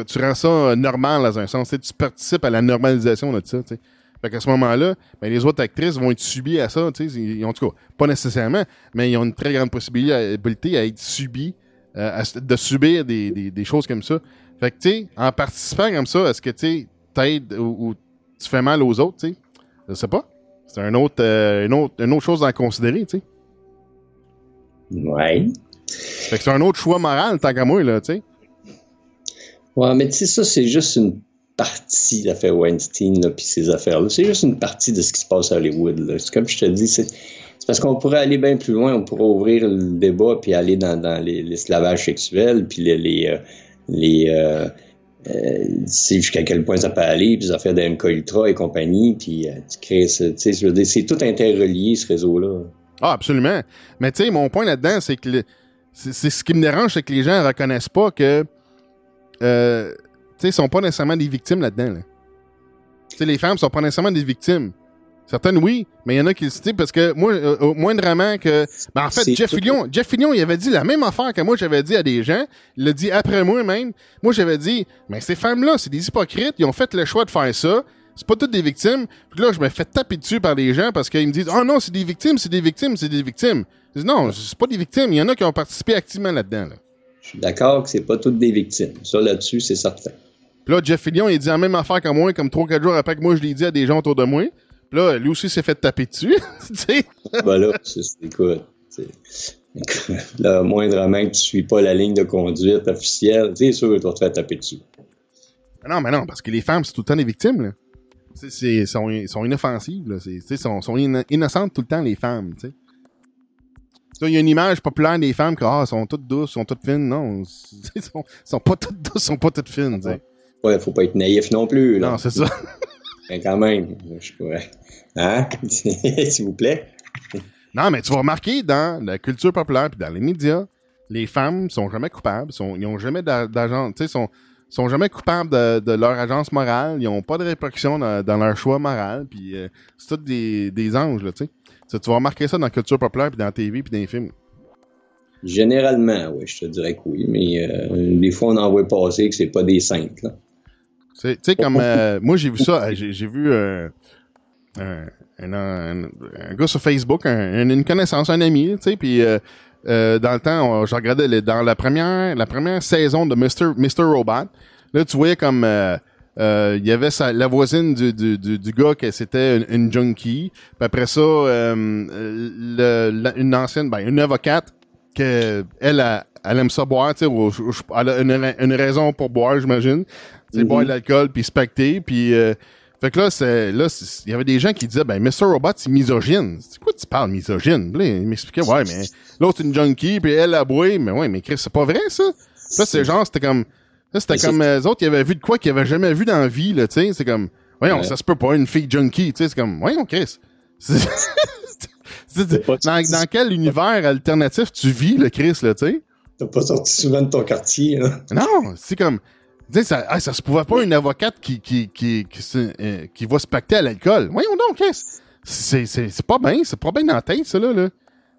B: tu, rends ça euh, normal dans un sens. tu participes à la normalisation de ça, tu sais. Fait qu'à ce moment-là, ben, les autres actrices vont être subies à ça. Ils- En tout cas, pas nécessairement, mais ils ont une très grande possibilité à être subies, euh, de subir des, choses comme ça. Fait que, tu sais, en participant comme ça, est-ce que, tu t'aides ou, ou tu fais mal aux autres, tu sais? Je sais pas. C'est un autre, euh, une, autre, une autre chose à considérer, tu sais.
C: Ouais.
B: Fait que c'est un autre choix moral, tant qu'à moi, là, tu sais.
C: Ouais, mais tu sais, ça, c'est juste une partie de l'affaire Weinstein, là, puis ces affaires-là. C'est juste une partie de ce qui se passe à Hollywood. là. C'est comme je te dis, c'est c'est parce qu'on pourrait aller bien plus loin, on pourrait ouvrir le débat, puis aller dans, dans les- l'esclavage sexuel, puis les... les, les euh, euh, tu sais jusqu'à quel point ça peut aller, puis les affaires d'MK Ultra et compagnie, puis euh, tu crées ce- sais, c'est tout interrelié, ce réseau-là.
B: Ah, absolument. Mais tu sais, mon point là-dedans, c'est que c'est c'est ce qui me dérange, c'est que les gens reconnaissent pas que. Euh, tu sais, ils sont pas nécessairement des victimes là-dedans. là. Tu sais, les femmes sont pas nécessairement des victimes. Certaines, oui, mais il y en a qui, tu sais, parce que moi, euh, au moindrement que. Ben, en fait, Jeff Fillion, Jeff Fillion, il avait dit la même affaire que moi, j'avais dit à des gens. Il l'a dit après moi même. Moi, j'avais dit, mais ces femmes-là, c'est des hypocrites. Ils ont fait le choix de faire ça. C'est pas toutes des victimes. Puis là, je me fais taper dessus par des gens parce qu'ils me disent, oh non, c'est des victimes, c'est des victimes, c'est des victimes. Je dis, non, c'est pas des victimes. Il y en a qui ont participé activement là-dedans. Là.
C: Je suis d'accord que c'est pas toutes des victimes. Ça, là-dessus, c'est certain.
B: Puis là, Jeff Fillion, il dit la même affaire que moi, comme 3-4 jours après que moi, je l'ai dit à des gens autour de moi. Là, lui aussi s'est fait taper dessus. [laughs] tu sais.
C: ben là, c'est, écoute, là, moindrement que tu suis pas la ligne de conduite officielle, c'est sûr que tu vas te faire taper dessus.
B: Mais non, mais non, parce que les femmes, c'est tout le temps des victimes. Là. Sont, sont inoffensives. Là. C'est, sont, sont inno- innocentes tout le temps, les femmes. Tu sais. Il y a une image populaire des femmes qui ah, sont toutes douces, sont toutes fines. Non, ils [laughs] sont, sont pas toutes douces, sont pas toutes fines. tu sais.
C: Ouais, faut pas être naïf non plus, là.
B: Non, c'est ça.
C: Mais quand même, je pourrais. Hein? [laughs] S'il vous plaît?
B: Non, mais tu vas remarquer dans la culture populaire puis dans les médias, les femmes sont jamais coupables, sont, ils ont jamais d'a- d'agent, tu sais, sont, sont jamais coupables de, de leur agence morale, ils ont pas de répercussions dans, dans leur choix moral, puis euh, c'est tous des, des anges, là, tu sais. Tu tu vas remarquer ça dans la culture populaire puis dans la TV puis dans les films.
C: Généralement, oui, je te dirais que oui, mais euh, des fois, on en voit passer que c'est pas des saintes, là.
B: C'est- Tu sais, comme [laughs] euh, moi, j'ai vu ça, euh, j'ai j'ai vu euh, un, un, un- un gars sur Facebook, un- une connaissance, un ami, tu sais, puis euh, euh, dans le temps, on- je regardais les- dans la première, la première saison de Mr. Mr. Robot. Là, tu voyais comme euh, euh, il y avait sa, la voisine du, du, du, du gars que c'était une, une junkie. Puis après ça, euh, le- la- une ancienne, ben, une avocate que elle, a- elle aime ça boire, tu sais, elle a une, une raison pour boire, j'imagine. Tu sais,
C: Mhm.
B: boire de l'alcool puis se pacter, puis euh, fait que là, c'est là, il y avait des gens qui disaient, ben, Mr. Robot, c'est misogyne. C'est quoi tu parles, misogyne? Là, il m'expliquait, ouais, mais l'autre, c'est une junkie, puis elle a boué. Mais ouais, mais Chris, c'est pas vrai, ça? Là, c'est genre, c'était comme, là, c'était comme, euh, eux autres, ils avaient vu de quoi qu'ils avaient jamais vu dans la vie, là, tu sais. C'est comme, voyons,
C: Ouais.
B: ça se peut pas, une fille junkie, tu sais. C'est comme, voyons, Chris. [laughs] Dans, dans quel univers alternatif tu vis, le Chris, là, tu sais?
C: T'as pas sorti souvent de ton quartier, là.
B: Non, c'est comme. Tu sais, ça, ah, ça se pouvait pas une avocate qui, qui, qui, qui, euh, qui va se pacter à l'alcool. Voyons donc, Chris. C'est, c'est, c'est pas bien, c'est pas bien dans la tête, ça, là. Là,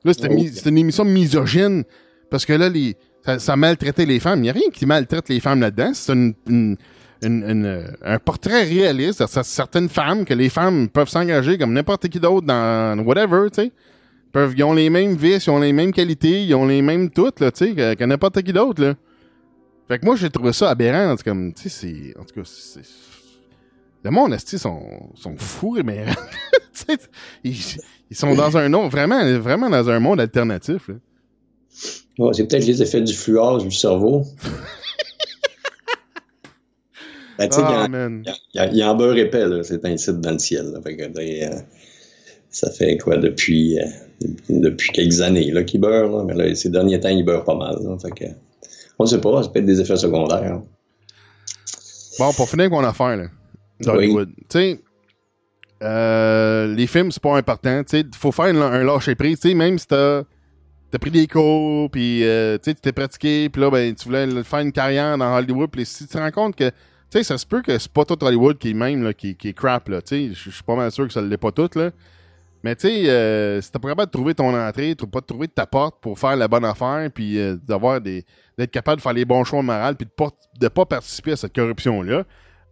B: là c'était,
C: Oh.
B: une émission misogyne. Parce que là, les, ça, ça maltraitait les femmes. Il n'y a rien qui maltraite les femmes là-dedans. C'est une, une- une- une, euh, un portrait réaliste de certaines femmes que les femmes peuvent s'engager comme n'importe qui d'autre dans whatever, tu sais. Peuvent, ils ont les mêmes vices, ils ont les mêmes qualités, ils ont les mêmes toutes, là, tu sais, que, que n'importe qui d'autre, là. Fait que moi, j'ai trouvé ça aberrant. Comme, tu sais, c'est. En tout cas, c'est. Le monde, esti, sont, sont fous, mais. [laughs] ils, ils sont dans un monde, vraiment, vraiment dans un monde alternatif, là.
C: Ouais, c'est peut-être les effets du fluor du cerveau. [laughs] ben, il y
B: Ah,
C: a-
B: man.
C: il y, a- il y a un beurre épais. C'est un site dans le ciel, là. Fait que, euh, ça fait quoi depuis, euh, depuis quelques années, là, qu'il beurre, là. Mais là, ces derniers temps, il beurre pas mal, là. Fait que, on sait pas, c'est peut-être des effets secondaires.
B: Bon, pour finir avec mon affaire, là.
C: Oui.
B: d'Hollywood. Tu sais, euh, les films, c'est pas important. Sais, faut faire un, un lâcher prise. Tu sais, même si t'as t'as pris des cours, puis euh, tu t'es pratiqué, puis là, ben, tu voulais faire une carrière dans Hollywood, puis si tu te rends compte que, tu sais, ça se peut que c'est pas tout Hollywood qui est même, là, qui, qui est crap, là, tu sais, je suis pas mal sûr que ça l'est pas tout, là. Mais tu sais, euh, si t'es pas capable de trouver ton entrée, pas de trouver ta porte pour faire la bonne affaire, puis euh, d'avoir des, d'être capable de faire les bons choix moraux, puis de pas, de pas participer à cette corruption-là,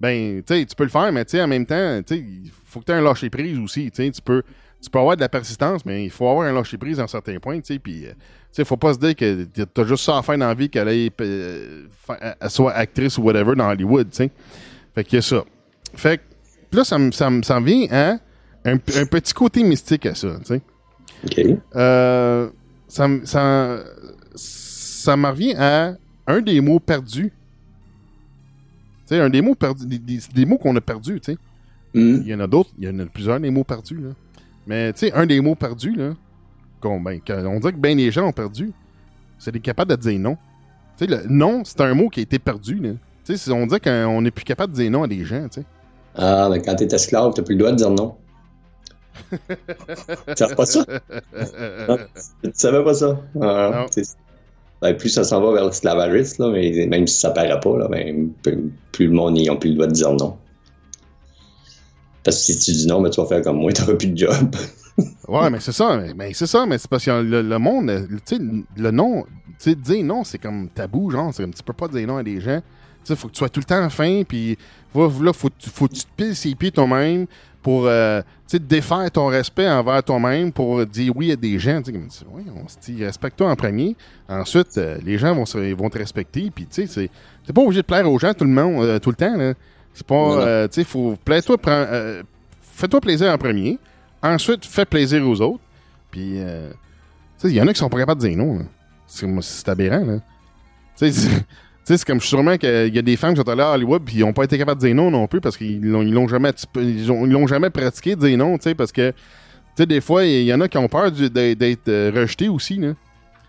B: ben, tu sais, tu peux le faire, mais tu sais, en même temps, tu sais, il faut que tu aies un lâcher prise aussi, tu sais, tu peux, tu peux avoir de la persistance, mais il faut avoir un lâcher prise à un certain point, tu sais, puis, euh, sais, faut pas se dire que t'as juste ça à faire dans la vie qu'elle aille, euh, elle soit actrice ou whatever dans Hollywood, tu sais. Fait qu'il y a ça. Fait que, là, ça me, ça ça vient à un, un petit côté mystique à ça, tu sais.
C: OK.
B: Euh, ça, me- ça, ça me revient à un des mots perdus. Tu sais, un des mots perdus, des, des- des mots qu'on a perdus, tu sais.
C: Hmm.
B: Il y en a d'autres, il y en a plusieurs des mots perdus, là. Mais, tu sais, un des mots perdus, là, qu'on, ben, qu'on dirait que ben les gens ont perdu, c'est d'être capable de dire non. Tu sais, le non, c'est un mot qui a été perdu, là. Tu sais, on dit qu'on n'est plus capable de dire non à des gens, tu sais.
C: Ah, mais quand t'es esclave, t'as plus le droit de dire non. [laughs] tu savais pas ça? Non, [laughs] tu savais pas ça? Ah, ben, plus ça s'en va vers l'esclavagisme, là, mais même si ça paraît pas, là, ben, plus, plus le monde n'a plus le droit de dire non. Parce que si tu dis non, ben, tu vas faire comme moi, [laughs] t'auras plus de job.
B: Ouais, mais c'est ça, mais, mais c'est ça, mais c'est parce que le, monde, tu sais, le non, tu sais, dire non, c'est comme tabou, genre, c'est comme tu peux pas dire non à des gens. Tu sais, faut que tu sois tout le temps fin, puis là, faut, faut que tu te piles ses pieds toi-même pour, euh, tu sais, défaire ton respect envers toi-même pour dire oui à des gens. Tu sais, oui, on se respecte-toi en premier. Ensuite, euh, les gens vont, se- vont te respecter, puis tu sais, c'est, t'es pas obligé de plaire aux gens tout le monde, euh, tout le temps, là. C'est pas, euh, tu sais, faut, prends- euh, fais-toi plaisir en premier. Ensuite, fais plaisir aux autres. Puis, euh, tu sais, il y en a qui sont pas capables de dire non. C'est aberrant, là. Tu sais, c'est- comme sûrement qu'il y a des femmes qui sont allées à Hollywood puis ils n'ont pas été capables de dire non non plus parce qu'ils l'ont ils l'ont jamais, ils ont- ils l'ont jamais pratiqué de dire non, tu sais, parce que, tu sais, des fois, il y en a qui ont peur d'être euh, rejetés aussi, là. Tu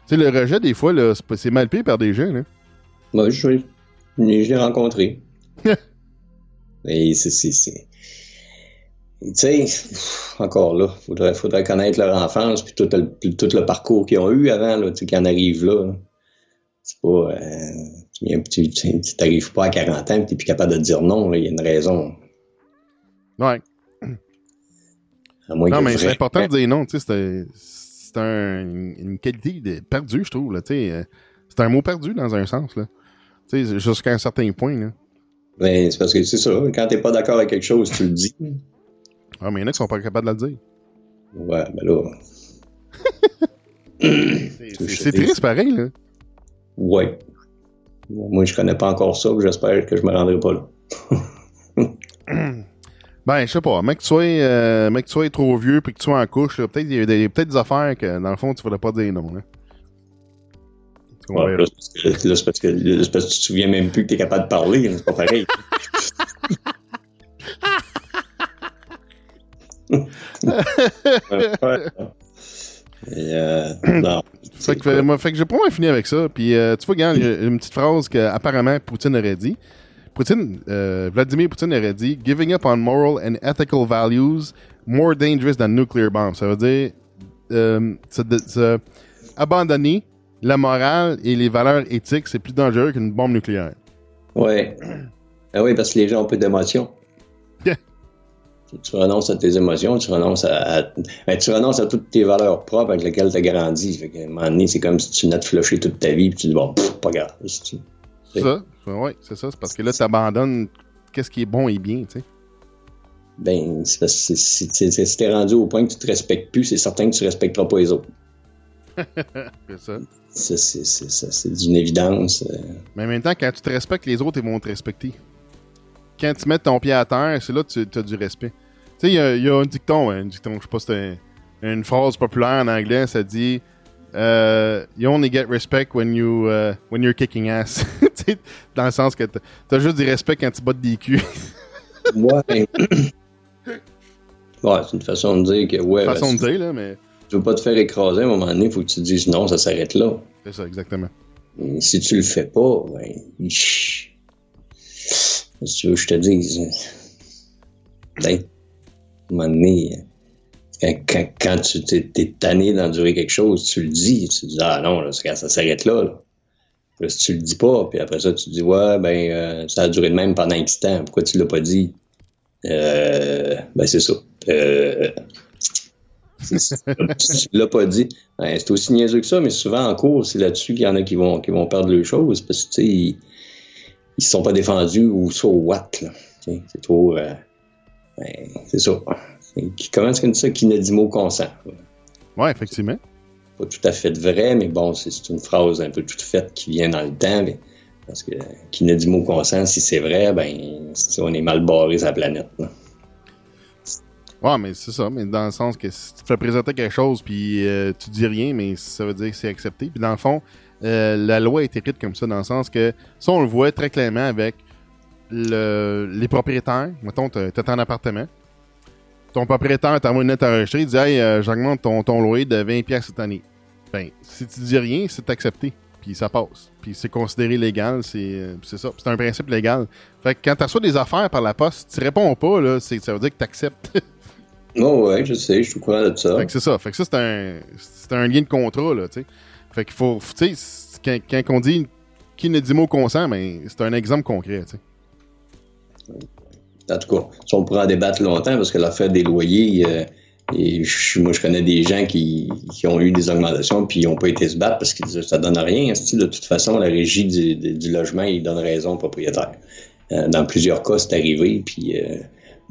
B: sais, le rejet, des fois, là, c'est pas- c'est mal payé par des gens, là.
C: Moi, je, je l'ai rencontré. [laughs] Et c'est. Tu sais, encore là, faudrait, faudrait connaître leur enfance puis tout le, tout le parcours qu'ils ont eu avant, là, tu sais, qu'ils en arrivent là. là. C'est pas. euh, tu t'arrives pas à 40 ans et tu plus capable de dire non, il y a une raison.
B: Ouais.
C: À moins
B: Non, mais c'est important de dire non, tu sais, c'est- c'est un- une qualité de- perdue, je trouve, là, tu sais. euh, C'est un mot perdu dans un sens, là. Tu sais, jusqu'à un certain point, là.
C: Ben, c'est parce que c'est ça, quand t'es pas d'accord avec quelque chose, tu le dis.
B: Ah, mais il y en a qui sont pas capables de le dire.
C: Ouais, ben là.
B: C'est triste pareil, là.
C: Ouais. Moi, je connais pas encore ça, j'espère que je me rendrai pas là. [clears throat]
B: ben, je sais pas. Mec, tu sois, euh, mec, tu sois trop vieux puis que tu sois en couche, peut-être il y a des, peut des affaires que, dans le fond, tu voudrais pas dire non. Là.
C: Ouais, là, c'est parce, que tu te souviens même plus que tu es capable de parler. C'est pas pareil. [laughs]
B: euh, non. Fait que, moi, fait que j'ai pas mal fini avec ça. Puis euh, tu vois, regarde, une petite phrase qu'apparemment Poutine aurait dit. Poutine, euh, Vladimir Poutine aurait dit Giving up on moral and ethical values more dangerous than nuclear bombs. Ça veut dire euh, abandonner la morale et les valeurs éthiques, c'est plus dangereux qu'une bombe nucléaire.
C: Ouais. Ah oui, parce que les gens ont peu d'émotions. Tu renonces à tes émotions, tu renonces à, ben, tu renonces à toutes tes valeurs propres avec lesquelles tu as grandi. Fait un moment donné, c'est comme si tu n'as de flusher toute ta vie, puis tu dis, bon, pas grave.
B: C'est ça, oui, c'est ça. C'est parce que là, tu abandonnes qu'est-ce qui est bon et bien, tu sais.
C: Ben, c'est parce que si t'es rendu au point que tu te respectes plus, c'est certain que tu respecteras pas les autres. [laughs] c'est ça. Ça, c'est d'une évidence. Euh.
B: Mais en même temps, quand tu te respectes, les autres, ils vont te respecter. Quand tu mets ton pied à terre, c'est là que tu as du respect. Tu sais, il y, a un dicton, un dicton, je sais pas si c'est une phrase populaire en anglais, ça dit uh, You only get respect when, you, uh, when you're kicking ass. [laughs] dans le sens que t'as juste du respect quand tu bottes des culs.
C: ouais. [coughs] ouais, c'est une façon de dire que. Ouais,
B: une façon de dire, là, mais
C: tu veux pas te faire écraser, à un moment donné, il faut que tu te dises non, ça s'arrête là.
B: C'est ça, exactement.
C: si tu le fais pas, ben, si tu veux que je te dise, ben, à un moment donné, quand, quand, tu t'es tanné d'endurer quelque chose, tu le dis, tu dis, ah non, là, ça s'arrête là, là. si tu le dis pas, puis après ça, tu dis, ouais, ben, euh, ça a duré de même pendant un petit temps, pourquoi tu l'as pas dit? Euh, ben, c'est ça. Euh, tu l'as pas dit. c'est aussi niaiseux que ça, mais souvent en cours, c'est là-dessus qu'il y en a qui vont, qui vont perdre les choses parce que, ils, ne sont pas défendus ou soit au watt, C'est trop. Euh, ben, c'est ça. Comment est-ce qu'on dit ça? Qui ne dit mot consent.
B: Oui, effectivement.
C: Pas tout à fait vrai, mais bon, c'est une phrase un peu toute faite qui vient dans le temps. parce que qui ne dit mot consent, si c'est vrai, ben, on est mal barré sur la planète.
B: Ouais, mais c'est ça, mais dans le sens que si tu te fais présenter quelque chose puis euh, tu dis rien, mais ça veut dire que c'est accepté. Puis dans le fond, euh, la loi est écrite comme ça, dans le sens que ça, on le voit très clairement avec le, les propriétaires. Mettons, tu es en appartement. Ton propriétaire t'envoie une lettre enregistrée, il dit Hey, euh, j'augmente ton, ton loyer de 20$ cette année. Ben, si tu dis rien, c'est accepté. Puis ça passe. Puis c'est considéré légal, c'est ça. C'est un principe légal. Fait que quand tu reçois des affaires par la poste, tu réponds pas, là, ça veut dire que tu acceptes. [laughs]
C: Oh ouais, je sais, je suis au courant de ça.
B: Fait que c'est ça. Fait que ça, c'est un, c'est un lien de contrat, là, tu sais. Fait qu'il faut, tu sais, quand, quand on dit qui ne dit mot consent, mais ben, c'est un exemple concret, tu sais.
C: En tout cas, on pourrait en débattre longtemps parce que l'affaire des loyers, euh, et moi, je connais des gens qui, qui, ont eu des augmentations puis ils n'ont pas été se battre parce qu'ils disaient ça donne rien. De toute façon, la régie du, du, logement, il donne raison au propriétaire? Euh, dans plusieurs cas, c'est arrivé, puis euh,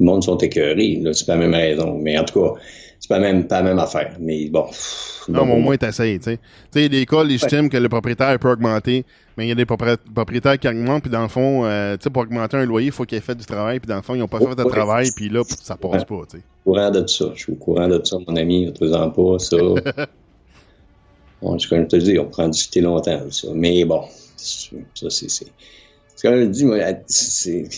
C: le monde sont écœurés. C'est pas la même raison. Mais en tout cas, c'est pas même pas la même affaire. Mais bon.
B: Non, mais au moins, t'essayes, tu sais. Tu sais, des cas légitimes que le propriétaire peut augmenter, mais il y a des propriétaires qui augmentent, puis dans le fond, euh, tu sais, pour augmenter un loyer, il faut qu'il ait fait du travail, puis dans le fond, ils n'ont pas fait de travail, puis là, ça passe pas, tu sais.
C: au courant de ça. Je suis au courant de ça, mon ami. Ne faisant pas ça. [laughs] bon, je te dis, on prend discuter longtemps, ça. Mais bon, ça, c'est comme je dis, moi, c'est,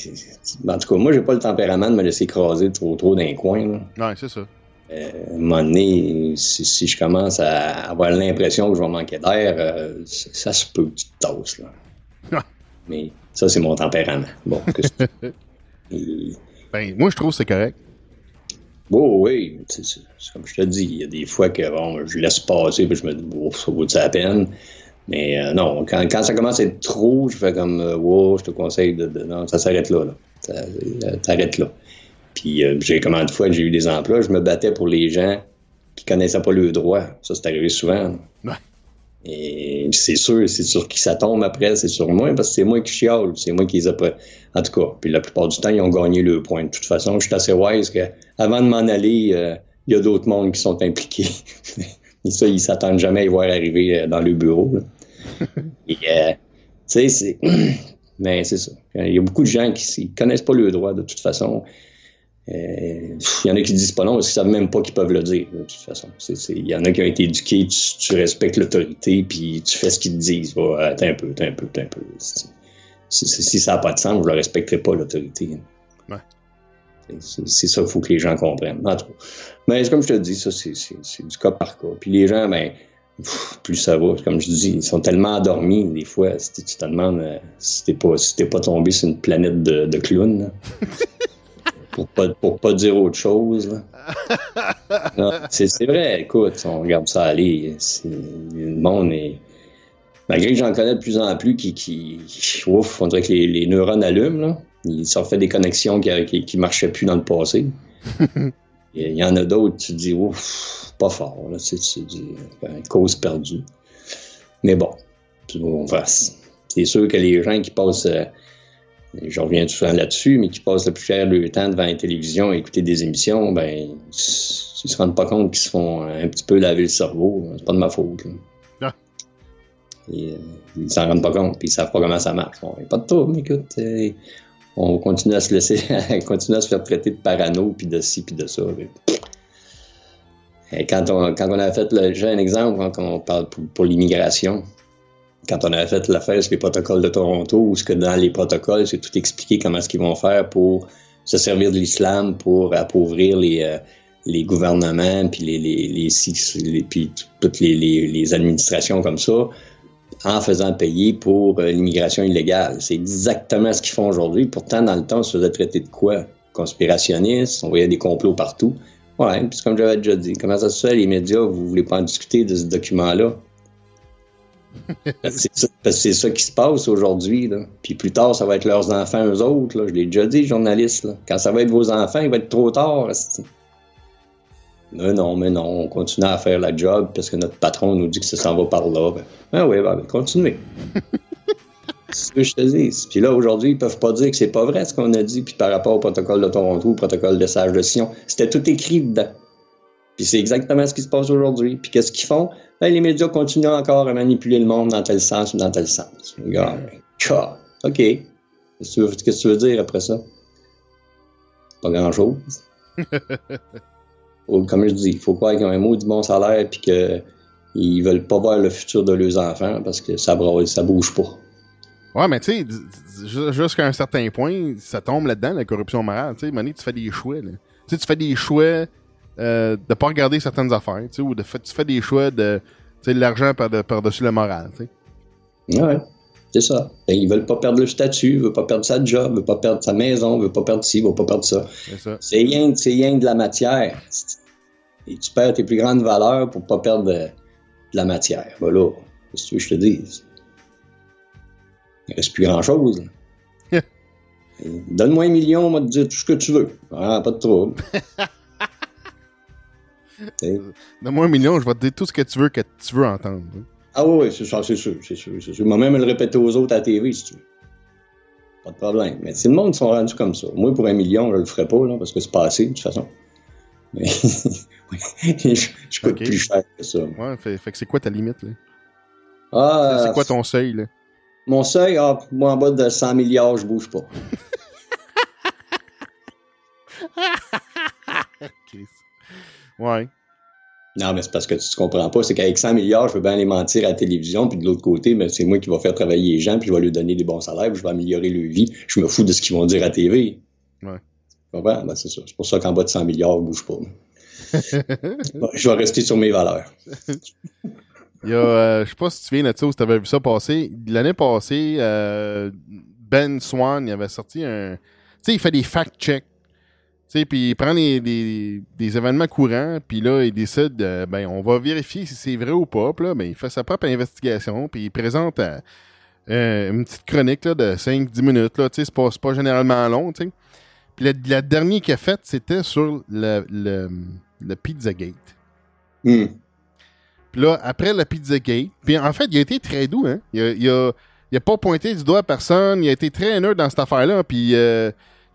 C: en tout cas, moi, j'ai pas le tempérament de me laisser écraser trop, trop d'un coin.
B: Non, c'est ça.
C: Euh, à un moment donné, si, je commence à avoir l'impression que je vais manquer d'air, euh, ça, se peut, petite tasse, là. Mais ça, c'est mon tempérament. Bon, [laughs]
B: ben, moi, je trouve que c'est correct.
C: Bon, oui, c'est, comme je te dis, il y a des fois que bon, je laisse passer, puis je me dis, bon, ça vaut la peine? Mais euh, non, quand, quand, ça commence à être trop, je fais comme, euh, wow, je te conseille de. non, ça s'arrête là. là. Ça, euh, t'arrêtes là. Puis j'ai combien de fois j'ai eu des emplois, je me battais pour les gens qui connaissaient pas le droit. Ça, c'est arrivé souvent. Ouais. Et c'est sûr, c'est sur qui ça tombe après, c'est sur moi, parce que c'est moi qui chiale, c'est moi qui les ai En tout cas, puis la plupart du temps, ils ont gagné le point. De toute façon, je suis assez wise que avant de m'en aller, il y a d'autres mondes qui sont impliqués. [laughs] ça, ils s'attendent jamais à y voir arriver euh, dans le bureau. Et, euh, tu sais, c'est. Mais [clears throat] c'est ça. Il y a beaucoup de gens qui ne connaissent pas le droit de toute façon. Euh, il y en a qui disent pas non parce qu'ils savent même pas qu'ils peuvent le dire, de toute façon. Il y en a qui ont été éduqués, tu, respectes l'autorité, puis tu fais ce qu'ils te disent. Oh, attends un peu, attends un peu, attends un peu. Si, ça n'a pas de sens, je ne respecterai pas, l'autorité.
B: Ouais.
C: C'est ça qu'il faut que les gens comprennent. Mais comme je te dis, ça, c'est du cas par cas. Puis les gens, ben, plus ça va. Comme je dis, ils sont tellement endormis, des fois, si tu te demandes euh, si t'es pas, si pas tombé sur une planète de, de clowns. [laughs] pour pas, pour pas dire autre chose. [laughs] C'est vrai, écoute, on regarde ça aller. Le monde est. Malgré que j'en connais de plus en plus qui. qui ouf, on dirait que les, les neurones allument. Là. Ils sont fait des connexions qui, qui, qui marchaient plus dans le passé. [laughs] Il y en a d'autres, tu dis, ouf, pas fort, là, c'est, une cause perdue. Mais bon, c'est sûr que les gens qui passent, euh, je reviens souvent là-dessus, mais qui passent le plus cher leur temps devant la télévision à écouter des émissions, ben, ils se rendent pas compte qu'ils se font un petit peu laver le cerveau. C'est pas de ma faute. Ah. Et, euh, ils s'en rendent pas compte, puis ils savent pas comment ça marche. Bon, pas de trouble, écoute. Euh, on continue à se laisser, [laughs] continue à se faire traiter de parano, puis de ci, puis de ça. Et quand on, quand on a fait, le, j'ai un exemple quand on parle pour, l'immigration. Quand on avait fait l'affaire sur les protocoles de Toronto, où ce que dans les protocoles, c'est tout expliqué comment est-ce qu'ils vont faire pour se servir de l'islam pour appauvrir les, euh, les gouvernements, puis les, les, puis toutes les, administrations comme ça en faisant payer pour euh, l'immigration illégale. C'est exactement ce qu'ils font aujourd'hui. Pourtant, dans le temps, on se faisait traiter de quoi? Conspirationnistes, on voyait des complots partout. Ouais, puis comme j'avais déjà dit, comment ça se fait, les médias, vous voulez pas en discuter de ce document-là? [laughs] parce que c'est ça qui se passe aujourd'hui. Puis plus tard, ça va être leurs enfants, eux autres. Là. Je l'ai déjà dit, journaliste. Quand ça va être vos enfants, il va être trop tard. Mais non, mais non, on continue à faire la job parce que notre patron nous dit que ça s'en va par là. Ben, ben oui, ben, continuez. [laughs] c'est ce que je te dis. Puis là, aujourd'hui, ils peuvent pas dire que c'est pas vrai ce qu'on a dit, puis par rapport au protocole de Toronto, au protocole de Sage de Sion. C'était tout écrit dedans. Puis c'est exactement ce qui se passe aujourd'hui. Puis qu'est-ce qu'ils font? Ben, les médias continuent encore à manipuler le monde dans tel sens ou dans tel sens. OK. Qu'est-ce que tu veux dire après ça? Pas grand-chose. [laughs] comme je dis, il faut croire qu'ils ont un mot du bon salaire puis qu'ils veulent pas voir le futur de leurs enfants parce que ça, ça bouge pas.
B: Ouais, mais tu sais, jusqu'à un certain point, ça tombe là-dedans, la corruption morale. Tu sais, tu fais des choix. Tu sais, tu fais des choix euh, de pas regarder certaines affaires, tu sais, ou de, tu fais des choix de, l'argent par-dessus la morale, tu
C: sais. Ouais, c'est ça. Ben, ils veulent pas perdre le statut, ils veulent pas perdre sa job, ils veulent pas perdre sa maison, ils veulent pas perdre ci, ils veulent pas perdre ça. C'est rien, rien de la matière. Et tu perds tes plus grandes valeurs pour pas perdre de, la matière. Voilà. Qu'est-ce que tu veux que je te dise? Il reste plus grand-chose. [laughs] Donne-moi un million, on va te dire tout ce que tu veux. Ah, pas de trouble. [laughs]
B: Donne-moi un million, je vais te dire tout ce que tu veux que tu veux entendre.
C: Ah oui, c'est sûr, c'est sûr, c'est sûr, c'est sûr. Moi-même le répéter aux autres à la TV, si tu veux. Pas de problème. Mais si le monde sont rendus comme ça, moi, pour un million, je le ferais pas, là, parce que c'est pas assez, de toute façon. Mais [laughs] je, je coûte plus cher que ça.
B: Ouais, fait, fait que c'est quoi ta limite, là?
C: Ah,
B: c'est quoi ton seuil, là?
C: Mon seuil, ah, moi, en bas de 100 milliards, je bouge pas. [laughs]
B: Ouais.
C: Non, mais c'est parce que tu ne comprends pas. C'est qu'avec 100 milliards, je veux bien les mentir à la télévision, puis de l'autre côté, ben, c'est moi qui vais faire travailler les gens, puis je vais leur donner des bons salaires, puis je vais améliorer leur vie. Je me fous de ce qu'ils vont dire à la TV.
B: Ouais.
C: Tu comprends? Ben, c'est ça. C'est pour ça qu'en bas de 100 milliards, je bouge pas. [laughs] je vais rester sur mes valeurs.
B: Il y a, euh, je sais pas si tu viens de ça ou si tu avais vu ça passer. L'année passée, euh, Ben Swan, il avait sorti un. Tu sais, il fait des fact-checks puis il prend des, des, événements courants, puis là, il décide, ben, on va vérifier si c'est vrai ou pas. Puis là, ben, il fait sa propre investigation, puis il présente euh, euh, une petite chronique là, de 5-10 minutes. Là, c'est pas, pas généralement long. Puis la, la dernière qu'il a faite, c'était sur le, le, le Pizzagate.
C: Hmm.
B: Puis là, après le Pizzagate, puis en fait, il a été très doux. Hein? Il, a, il, a, il a pas pointé du doigt à personne. Il a été très neutre dans cette affaire-là. Puis...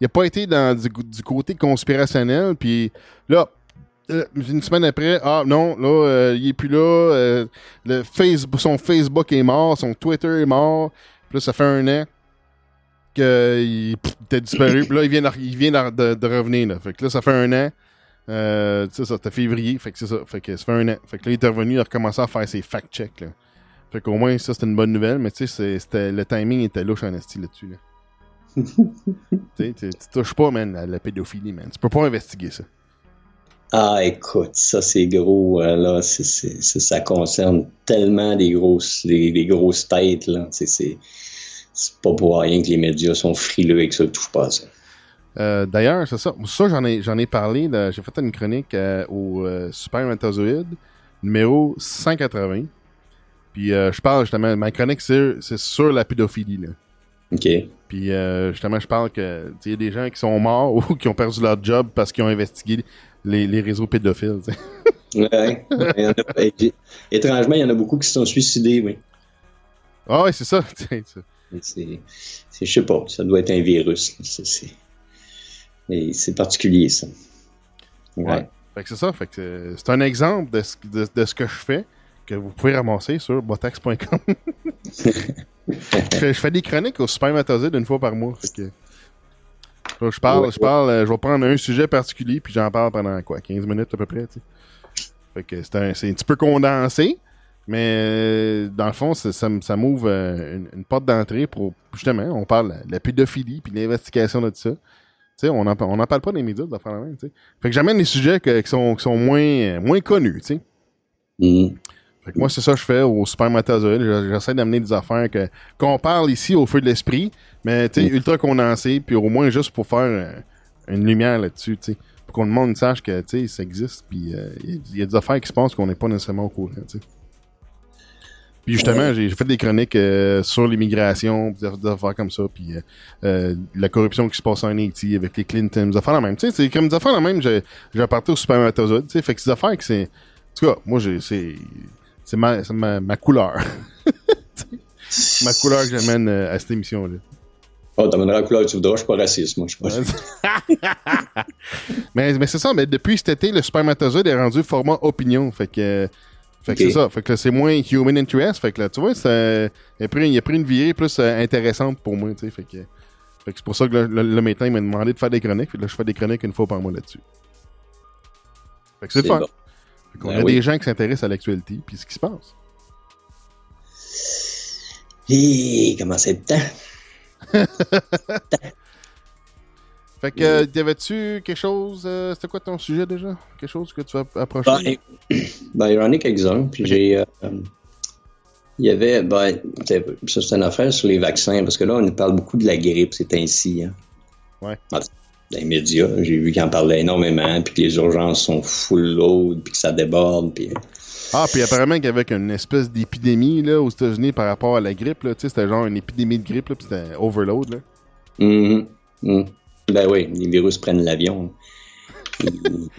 B: Il n'a pas été du, côté conspirationnel. Puis là, euh, une semaine après, ah non, là, euh, il est plus là. euh, le Facebook, son Facebook est mort, son Twitter est mort. Puis là, ça fait un an qu'il était disparu. Puis là, il vient, de, il vient de, revenir. Là. Fait que là, ça fait un an. Euh, tu sais, ça, c'était février. Fait que c'est ça. Fait que ça fait un an. Fait que là, il est revenu, il a recommencé à faire ses fact-checks. Fait qu'au moins, ça, c'était une bonne nouvelle. Mais tu sais, le timing était louche en esti là-dessus. Là. [laughs] tu touches pas, man, à la pédophilie, man. Tu peux pas investiguer ça.
C: Ah, écoute, ça c'est gros, euh, là, ça concerne tellement des grosses, des, des grosses têtes, là. C'est, pas pour rien que les médias sont frileux avec ça, touche pas à ça.
B: Euh, D'ailleurs, c'est ça. Ça, j'en ai, j'en ai parlé. J'ai fait une chronique euh, au euh, Supermatozoïde, numéro 180. Puis je parle justement, ma chronique, c'est c'est sur la pédophilie. Là.
C: OK.
B: Puis euh, justement, je parle que tu sais, il y a des gens qui sont morts [laughs] ou qui ont perdu leur job parce qu'ils ont investigué les, les réseaux pédophiles. [laughs]
C: Ouais. Il y en a- et- étrangement, il y en a beaucoup qui se sont suicidés, oui.
B: Ah ouais, c'est ça. [laughs]
C: C'est, je sais pas, ça doit être un virus. C'est, c'est, et c'est particulier, ça. Ouais.
B: Ouais. Fait que c'est ça. Fait que c'est- c'est un exemple de ce, de, de ce que je fais que vous pouvez ramasser sur botax.com. je, fais- je fais des chroniques au Supermatozoïde une fois par mois. Fait que, là, je parle,
C: Ouais,
B: je parle, euh, je vais prendre un sujet particulier puis j'en parle pendant quoi, 15 minutes à peu près, tu sais. Fait que c'est un, c'est un petit peu condensé, mais euh, dans le fond, ça, ça m'ouvre euh, une, une porte d'entrée pour justement, on parle de la pédophilie puis l'investigation de tout ça. Tu sais, on n'en on en parle pas dans les médias de faire la même, tu sais. Fait que j'amène des sujets que- qui, sont, qui sont moins, moins connus, tu sais.
C: Mhm.
B: Fait que moi, c'est ça que je fais au Supermatozoïde. Je- J'essaie d'amener des affaires que qu'on parle ici au feu de l'esprit, mais tu sais,
C: Mm.
B: ultra condensé, puis au moins juste pour faire euh, une lumière là-dessus, tu sais. Pour qu'on le monde sache que, tu sais, ça existe, puis euh, il y a- il y, a des affaires qui se passent qu'on n'est pas nécessairement au courant, tu sais. Puis justement, j'ai j'ai fait des chroniques euh, sur l'immigration, des aff- des affaires comme ça, puis euh, la corruption qui se passe en Haïti avec les Clinton, des affaires la même. Tu sais, c'est comme des affaires la même, j'ai j'ai apporté au Supermatozoïde, tu sais. Fait que ces affaires que c'est... En tout cas, moi, j'ai c'est... C'est ma, c'est ma, ma couleur. [laughs] ma couleur que j'amène euh, à cette émission-là.
C: Oh, t'amèneras la couleur que tu voudras, je suis pas raciste, moi. Je suis pas... [laughs]
B: mais mais c'est ça, mais depuis cet été, le spermatozoïde est rendu format opinion. Fait que, fait que c'est ça. Fait que c'est moins human interest. Fait que là, tu vois, ça, il, a pris, il a pris une virée plus euh, intéressante pour moi. tu sais. Fait que, fait que c'est pour ça que le, le matin, il m'a demandé de faire des chroniques. Puis là, je fais des chroniques une fois par mois là-dessus. Fait que c'est le fun.
C: bon.
B: Fait qu'on
C: Ben
B: a
C: oui.
B: des gens qui s'intéressent à l'actualité puis ce qui se passe.
C: Hé, comment c'est le temps? [laughs]
B: Fait que, euh, y avait-tu quelque chose, euh, c'était quoi ton sujet déjà? Quelque chose que tu vas approcher?
C: Ben, ben, quelques-uns, puis j'ai... euh, il y avait... Ben, c'est- ça, c'est une affaire sur les vaccins, parce que là, on parle beaucoup de la grippe, c'est ainsi. Hein.
B: Ouais.
C: En- Dans les médias, j'ai vu qu'ils en parlaient énormément, puis que les urgences sont full load, puis que ça déborde, puis...
B: Ah, puis apparemment qu'avec une espèce d'épidémie là, aux États-Unis par rapport à la grippe, là, tu sais, c'était genre une épidémie de grippe, là, puis c'était overload. Là.
C: Mhm. Mhm. Ben oui, les virus prennent l'avion.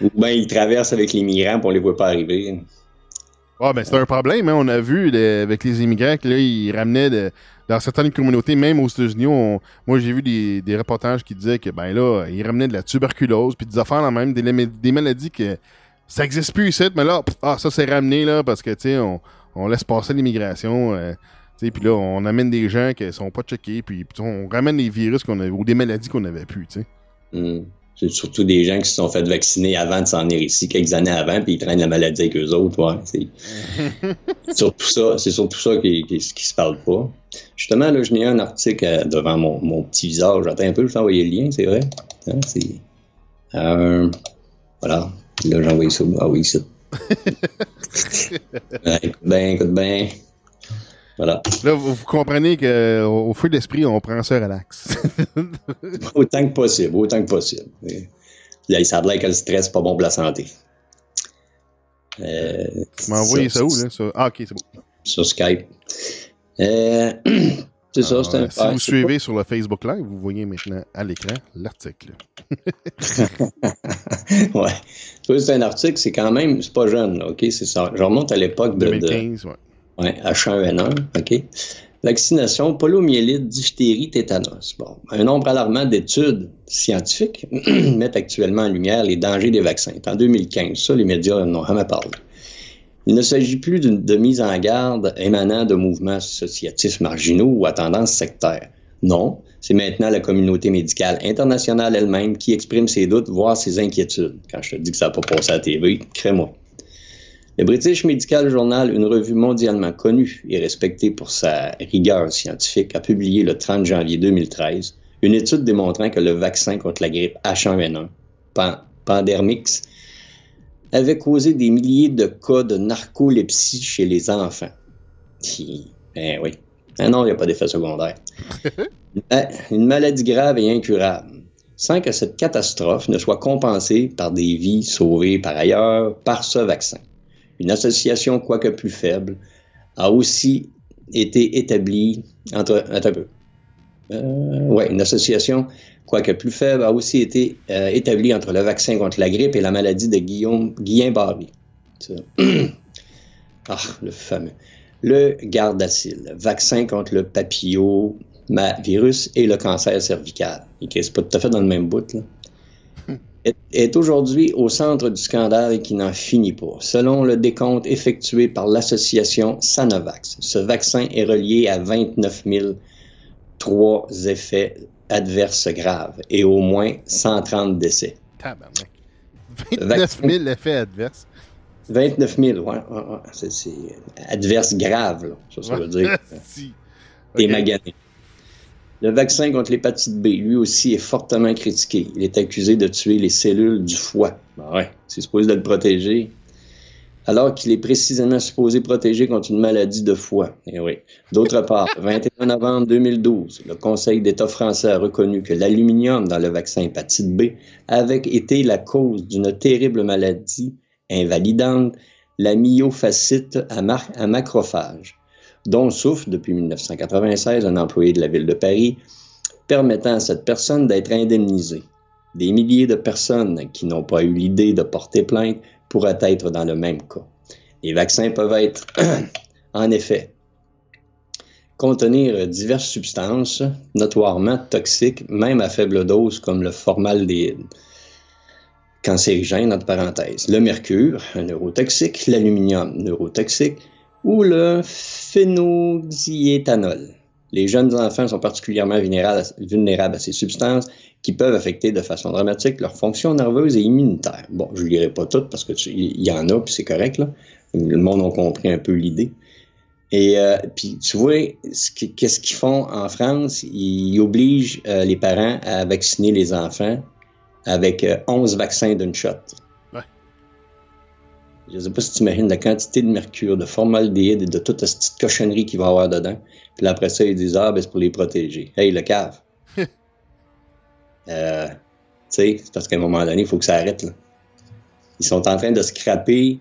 C: Ou bien ils traversent avec les migrants, puis on les voit pas arriver.
B: Ah, ben c'est un problème, hein. on a vu avec les immigrants que là, ils ramenaient de- dans certaines communautés, même aux États-Unis, moi j'ai vu des, des reportages qui disaient que ben là, ils ramenaient de la tuberculose, puis des affaires là même, des, des maladies que ça existe plus ici, mais là, ah, ça c'est ramené là, parce que tu sais, on, on laisse passer l'immigration. euh, puis là, on amène des gens qui sont pas checkés, puis on ramène des virus qu'on avait, ou des maladies qu'on avait plus, tu sais.
C: Mhm. C'est surtout des gens qui se sont fait vacciner avant de s'en venir ici, quelques années avant, puis ils traînent la maladie avec eux autres. Ouais, c'est [laughs] surtout ça, c'est surtout ça qui, qui, qui se parle pas. Justement, là, je n'ai un article euh, devant mon, mon petit visage. Attends un peu, je vais t'envoyer le lien, c'est vrai. Hein, c'est... Euh, voilà. Là, j'ai envoyé ça. Ah oui, ça. Ouais, [laughs] écoute bien, écoute bien. Voilà.
B: Là, vous, comprenez qu'au au feu d'esprit, on prend ça relax. [laughs]
C: Autant que possible, autant que possible. Là, a l'air que le stress, pas bon pour la santé. Euh,
B: tu m'as envoyé ça, où, là? Ça? Ah, ok, c'est bon.
C: Sur Skype. Euh, [clears throat] c'est ça,
B: Alors,
C: c'est un
B: si
C: ah,
B: vous suivez sur le Facebook Live, vous voyez maintenant à l'écran l'article. [laughs]
C: ouais. C'est un article, c'est quand même, c'est pas jeune, là, OK? C'est ça. Je remonte à l'époque de, de
B: 2015, ouais.
C: Ouais, H1N1, OK? Vaccination, poliomyélite, diphtérie, tétanos. Bon, un nombre alarmant d'études scientifiques [clears throat] mettent actuellement en lumière les dangers des vaccins. En 2015, ça, les médias n'ont jamais parlé. Il ne s'agit plus de mise en garde émanant de mouvements associatifs marginaux ou à tendance sectaire. Non, c'est maintenant la communauté médicale internationale elle-même qui exprime ses doutes, voire ses inquiétudes. Quand je te dis que ça n'a pas passé à la TV, crée-moi. Le British Medical Journal, une revue mondialement connue et respectée pour sa rigueur scientifique, a publié le 30 janvier 2013 une étude démontrant que le vaccin contre la grippe H1N1, Pandemrix, avait causé des milliers de cas de narcolepsie chez les enfants. Ben oui. Ah non, il n'y a pas d'effet secondaire. [laughs] Une maladie grave et incurable, sans que cette catastrophe ne soit compensée par des vies sauvées par ailleurs par ce vaccin. Une association, quoique plus faible, a aussi été établie entre. Euh, une association, quoique plus faible, a aussi été euh, établie entre le vaccin contre la grippe et la maladie de Guillaume, Guillain-Barré. [clears throat] ah, le fameux. Le Gardasil, vaccin contre le papillomavirus et le cancer cervical. C'est pas tout à fait dans le même bout, là est, aujourd'hui au centre du scandale et qui n'en finit pas. Selon le décompte effectué par l'association Sanovax, ce vaccin est relié à 29 003 effets adverses graves et au moins 130 décès.
B: 29 000 effets adverses.
C: 29 000, ouais, c'est adverses graves, là, ça, ça veut dire. [laughs] si. T'es magané. Le vaccin contre l'hépatite B, lui aussi, est fortement critiqué. Il est accusé de tuer les cellules du foie. Ben ouais, c'est supposé de le protéger. Alors qu'il est précisément supposé protéger contre une maladie de foie. Et eh oui. D'autre part, le 21 novembre 2012, le Conseil d'État français a reconnu que l'aluminium dans le vaccin hépatite B avait été la cause d'une terrible maladie invalidante, la myofascite à, à macrophage dont souffre depuis 1996 un employé de la ville de Paris, permettant à cette personne d'être indemnisée. Des milliers de personnes qui n'ont pas eu l'idée de porter plainte pourraient être dans le même cas. Les vaccins peuvent être, [clears throat] en effet, contenir diverses substances notoirement toxiques, même à faible dose, comme le formaldéhyde, cancérigène, entre parenthèses, le mercure, un neurotoxique, l'aluminium, neurotoxique, ou le phénoxyéthanol. Les jeunes enfants sont particulièrement vulnérables à ces substances qui peuvent affecter de façon dramatique leur fonction nerveuse et immunitaire. Bon, je ne lirai pas toutes parce qu'il y en a, puis c'est correct. Là. Le monde a compris un peu l'idée. Et euh, puis, tu vois, qu'est-ce qu'ils font en France? Ils obligent euh, les parents à vacciner les enfants avec 11 euh, vaccins d'une shot. Je ne sais pas si tu imagines la quantité de mercure, de formaldéhyde et de toute cette petite cochonnerie qu'il va y avoir dedans. Puis après ça, ils disent Ah, ben c'est pour les protéger. Hey, le cave. [laughs] euh, tu sais, c'est parce qu'à un moment donné, il faut que ça arrête. Là. Ils sont en train de scraper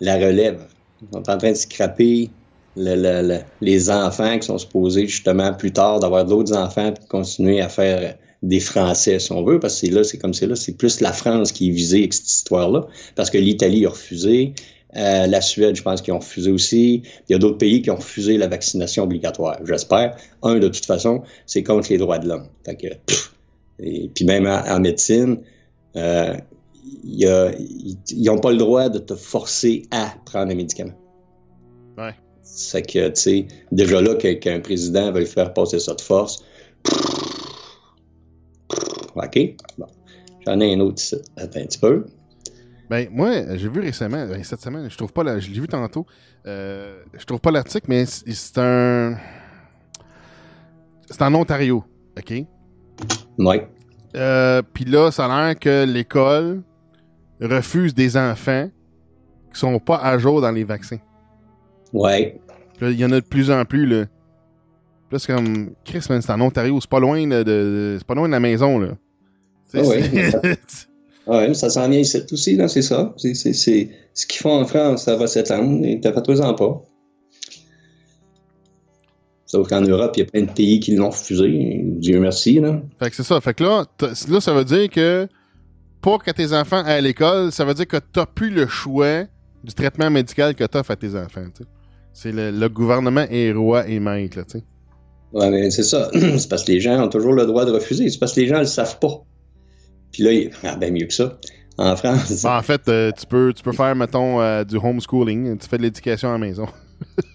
C: la relève. Ils sont en train de scraper les enfants qui sont supposés justement plus tard d'avoir d'autres enfants et de continuer à faire des Français, si on veut, parce que là, c'est comme c'est là, c'est plus la France qui est visée avec cette histoire-là, parce que l'Italie a refusé, euh, la Suède, je pense qu'ils ont refusé aussi. Il y a d'autres pays qui ont refusé la vaccination obligatoire, j'espère. Un, de toute façon, c'est contre les droits de l'homme. et puis même en, médecine, euh, ils n'ont pas le droit de te forcer à prendre un médicament.
B: Ouais.
C: C'est que, tu sais, déjà là, qu'un président veut faire passer ça de force, OK? Bon. J'en ai un autre ici. Attends un petit peu.
B: Ben, moi, j'ai vu récemment, ben, cette semaine, je trouve pas la, je l'ai vu tantôt, euh, je trouve pas l'article, mais c'est un. C'est en Ontario, OK?
C: Oui.
B: Euh, Puis là, ça a l'air que l'école refuse des enfants qui sont pas à jour dans les vaccins.
C: Ouais.
B: Il y en a de plus en plus, là. Là, c'est comme, Chris, c'est en Ontario, c'est pas loin de, c'est pas loin de la maison, là.
C: Ah oui, [laughs] ça s'en vient ici aussi, c'est ça. C'est, ce qu'ils font en France, ça va s'étendre, et t'as fait ans pas. Sauf qu'en Europe, il y a plein de pays qui l'ont refusé. Dieu merci, là.
B: Fait que c'est ça. Fait que là, là, ça veut dire que pour que tes enfants aient à l'école, ça veut dire que t'as plus le choix du traitement médical que t'offres à tes enfants, C'est le, gouvernement est roi et maître, tu sais.
C: Ouais, mais c'est ça. [clears throat] c'est parce que les gens ont toujours le droit de refuser. C'est parce que les gens ne le savent pas. Puis là, il... ah, ben mieux que ça. En France.
B: Ben, en fait, euh, tu, peux, tu peux faire, mettons, euh, du homeschooling. Tu fais de l'éducation à la maison.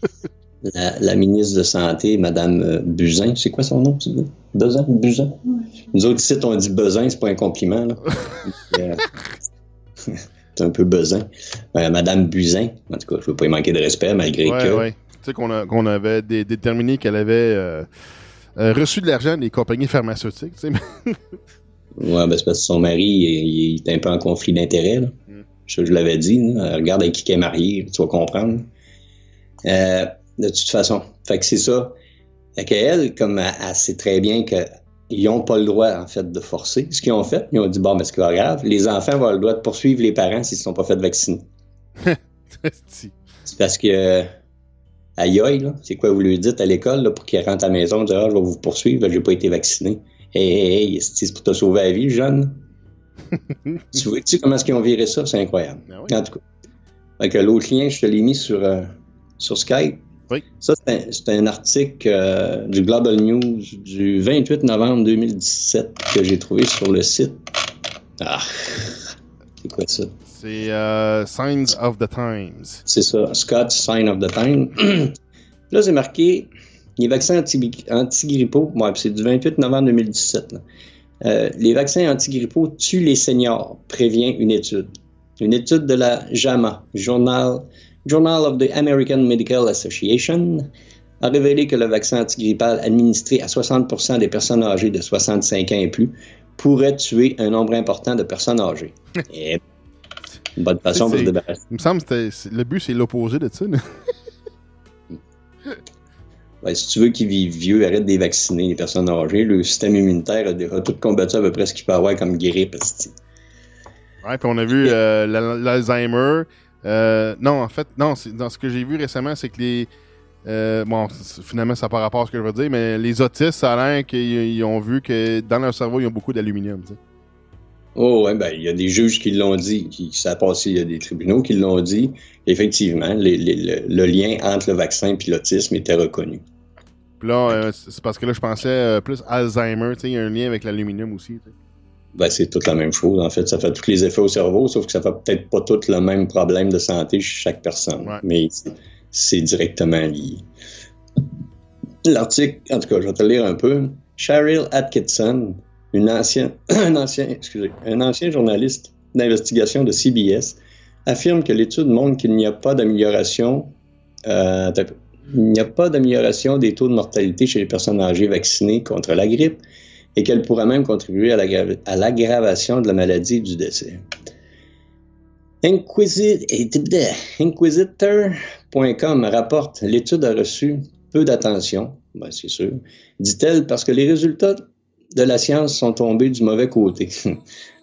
B: [laughs]
C: la, la, ministre de Santé, Mme euh, Buzyn, c'est quoi son nom? Buzyn? Buzyn? Nous autres ici, on dit Buzyn, c'est pas un compliment. Là. [laughs] [laughs] c'est un peu Buzyn. Madame Buzyn, en tout cas, je veux pas y manquer de respect malgré
B: ouais,
C: que.
B: Ouais. Tu sais qu'on qu'on avait dé déterminé qu'elle avait euh, euh, reçu de l'argent des compagnies pharmaceutiques. Tu sais.
C: Ouais, ben c'est parce que son mari, il, il est un peu en conflit d'intérêts. Mm. Je, je l'avais dit. Là. Regarde avec qui elle est mariée, tu vas comprendre. Euh, de toute façon. Fait que c'est ça. Fait qu'elle, comme elle, elle, sait très bien qu'ils n'ont pas le droit, en fait, de forcer. Ce qu'ils ont fait, ils ont dit, bon, mais c'est pas grave, les enfants vont avoir le droit de poursuivre les parents s'ils ne sont pas fait vacciner. [laughs] c'est parce que, aïe aïe, c'est quoi vous lui dites à l'école pour qu'ils rentrent à la maison, dire, ah, je vais vous poursuivre, j'ai pas été vacciné. Hey, hey, c'est pour te sauver la vie, jeune. [laughs] tu vois, tu sais comment est-ce qu'ils ont viré ça? C'est incroyable.
B: Ben oui.
C: En tout cas. Fait que l'autre lien, je te l'ai mis sur, euh, sur Skype.
B: Oui.
C: Ça, c'est un, un, article euh, du Global News du 28 novembre 2017 que j'ai trouvé sur le site. Ah, c'est quoi ça?
B: C'est euh, Signs of the Times.
C: C'est ça, Scott Sign of the Times. [clears throat] là, c'est marqué les vaccins anti-grippaux. Anti c'est du 28 novembre 2017. Euh, les vaccins anti-grippaux tuent les seniors, prévient une étude. Une étude de la JAMA, Journal Journal of the American Medical Association a révélé que le vaccin antigrippal administré à 60% des personnes âgées de 65 ans et plus pourrait tuer un nombre important de personnes âgées. [laughs] et une bonne façon pour se débarrasser.
B: Il me semble que le but, c'est l'opposé de ça. [laughs]
C: si tu veux qu'ils vivent vieux, arrête de les vacciner, les personnes âgées. Le système immunitaire a, a tout combattu à peu près ce qu'il peut avoir comme grippe.
B: Ouais, puis on a vu euh, l'Alzheimer. Euh, non, en fait, non, dans ce que j'ai vu récemment, c'est que les. Euh, bon, finalement, ça n'a pas rapport à ce que je veux dire, mais les autistes, ça a l'air qu'ils ont vu que dans leur cerveau, ils ont beaucoup d'aluminium.
C: Oh, ouais, ben, il y a des juges qui l'ont dit, qui, ça a passé, il y a des tribunaux qui l'ont dit. Effectivement, les, les, le, le, lien entre le vaccin et l'autisme était reconnu.
B: Puis là, euh, c'est parce que là, je pensais euh, plus Alzheimer, tu sais, il y a un lien avec l'aluminium aussi. T'sais.
C: Ben, c'est toute la même chose. En fait, ça fait tous les effets au cerveau, sauf que ça fait peut-être pas tout le même problème de santé chez chaque personne.
B: Ouais.
C: Mais c'est directement lié. L'article, en tout cas, je vais te lire un peu. Cheryl Atkinson, une ancienne, [coughs] un, ancien, excusez, un ancien journaliste d'investigation de CBS, affirme que l'étude montre qu'il n'y a pas d'amélioration euh, il n'y a pas d'amélioration des taux de mortalité chez les personnes âgées vaccinées contre la grippe et qu'elle pourrait même contribuer à l'aggravation de la maladie et du décès. Inquisitor.com rapporte l'étude a reçu peu d'attention, ben c'est sûr, dit-elle, parce que les résultats de la science sont tombés du mauvais côté. [laughs]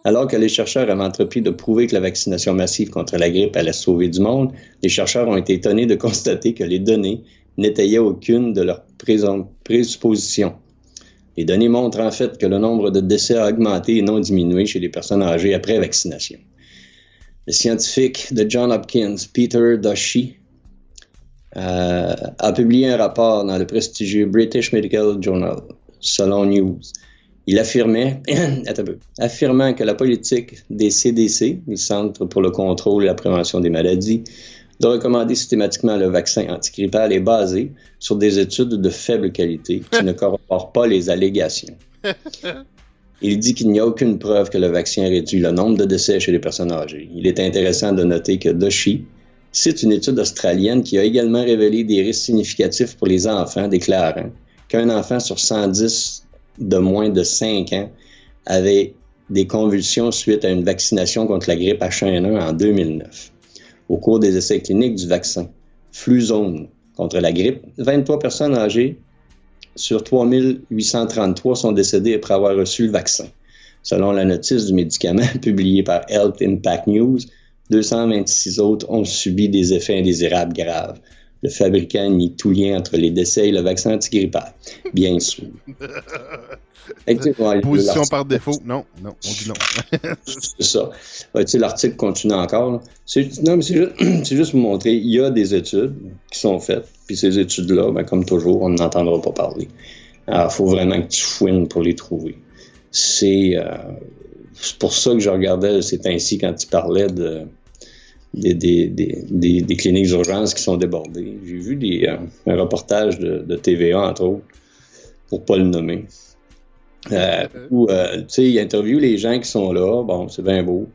C: Alors que les chercheurs avaient entrepris de prouver que la vaccination massive contre la grippe allait sauver du monde, les chercheurs ont été étonnés de [laughs] constater que les données n'étayaient aucune de leurs présuppositions. Les données montrent en fait que le nombre de décès a augmenté et non diminué chez les personnes âgées après vaccination. Le scientifique de John Hopkins, Peter Doshi, euh, a publié un rapport dans le prestigieux British Medical Journal, selon News. Il affirmait, [clears throat] affirmant que la politique des CDC, les Centres pour le contrôle et la prévention des maladies, de recommander systématiquement le vaccin antigrippal est basé sur des études de faible qualité qui ne [laughs] corroborent pas les allégations. Il dit qu'il n'y a aucune preuve que le vaccin réduit le nombre de décès chez les personnes âgées. Il est intéressant de noter que Doshi cite une étude australienne qui a également révélé des risques significatifs pour les enfants, déclarant qu'un enfant sur 110 de moins de 5 ans avait des convulsions suite à une vaccination contre la grippe H1N1 en 2009 au cours des essais cliniques du vaccin Fluzone contre la grippe, 23 personnes âgées sur 3833 sont décédées après avoir reçu le vaccin. Selon la notice du médicament [laughs] publiée par Health Impact News, 226 autres ont subi des effets indésirables graves. Le fabricant nie tout lien entre les décès et le vaccin antigrippal, bien sûr. [laughs]
B: Position par défaut, non, non, on dit non. [laughs]
C: c'est ça. Ouais, tu sais, l'article continue encore. Non, mais c'est juste, [clears throat] juste, pour montrer, il y a des études qui sont faites, puis ces études-là, ben, comme toujours, on n'entendra pas parler. Alors, il faut vraiment que tu fouines pour les trouver. C'est euh, c'est pour ça que je regardais, c'est ainsi quand tu parlais de, des, des, des, des cliniques d'urgence qui sont débordées. J'ai vu des, euh, un reportage de, de, TVA, entre autres, pour pas le nommer. Euh, où, euh, tu sais, il interviewe les gens qui sont là, bon, c'est bien beau,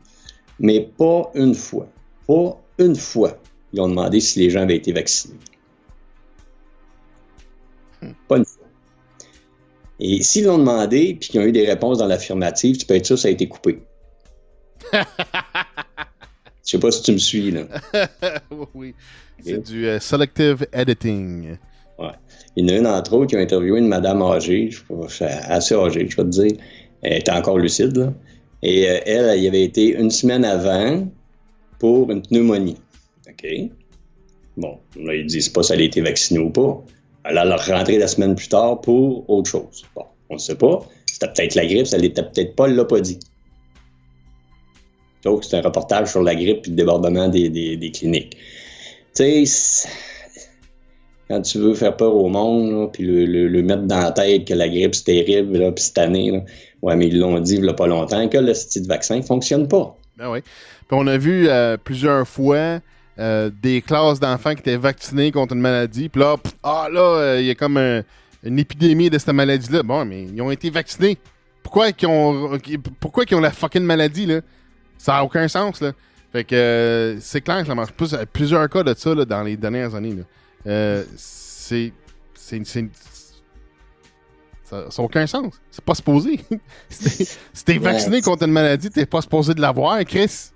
C: mais pas une fois, pas une fois, ils ont demandé si les gens avaient été vaccinés. Pas une fois. Et s'ils l'ont demandé, puis qu'ils ont eu des réponses dans l'affirmative, tu peux être sûr que ça a été coupé. [laughs] Je sais pas si tu me suis, là. [laughs]
B: oui. C'est du uh, selective editing.
C: Ouais. Il y en a une, entre autres, qui a interviewé une madame âgée, je suis assez âgée, je vais te dire. Elle était encore lucide, là. Et euh, elle, elle y avait été une semaine avant pour une pneumonie. OK? Bon, là, ils disent pas si elle a été vaccinée ou pas. Elle a rentré la semaine plus tard pour autre chose. Bon, on ne sait pas. C'était peut-être la grippe, ça l'était peut-être pas, elle l'a pas dit. Donc, c'est un reportage sur la grippe et le débordement des, des, cliniques. Tu sais, quand tu veux faire peur au monde, puis le, le, mettre dans la tête que la grippe c'est terrible, là, puis cette année, ouais, mais ils l'ont dit il n'y a pas longtemps, que le style vaccin ne fonctionne pas.
B: Ben oui. Puis on a vu euh, plusieurs fois euh, des classes d'enfants qui étaient vaccinés contre une maladie, puis là, ah là, il euh, y a comme un, une épidémie de cette maladie-là. Bon, mais ils ont été vaccinés. Pourquoi qu'ils ont, pourquoi ont la fucking maladie, là? Ça n'a aucun sens, là. Fait que euh, c'est clair que ça marche plus. Plusieurs cas de ça là, dans les dernières années. Euh, c'est. C'est. Ça n'a aucun sens. C'est pas supposé. [laughs] si t'es vacciné contre une maladie, t'es pas supposé de l'avoir, Chris.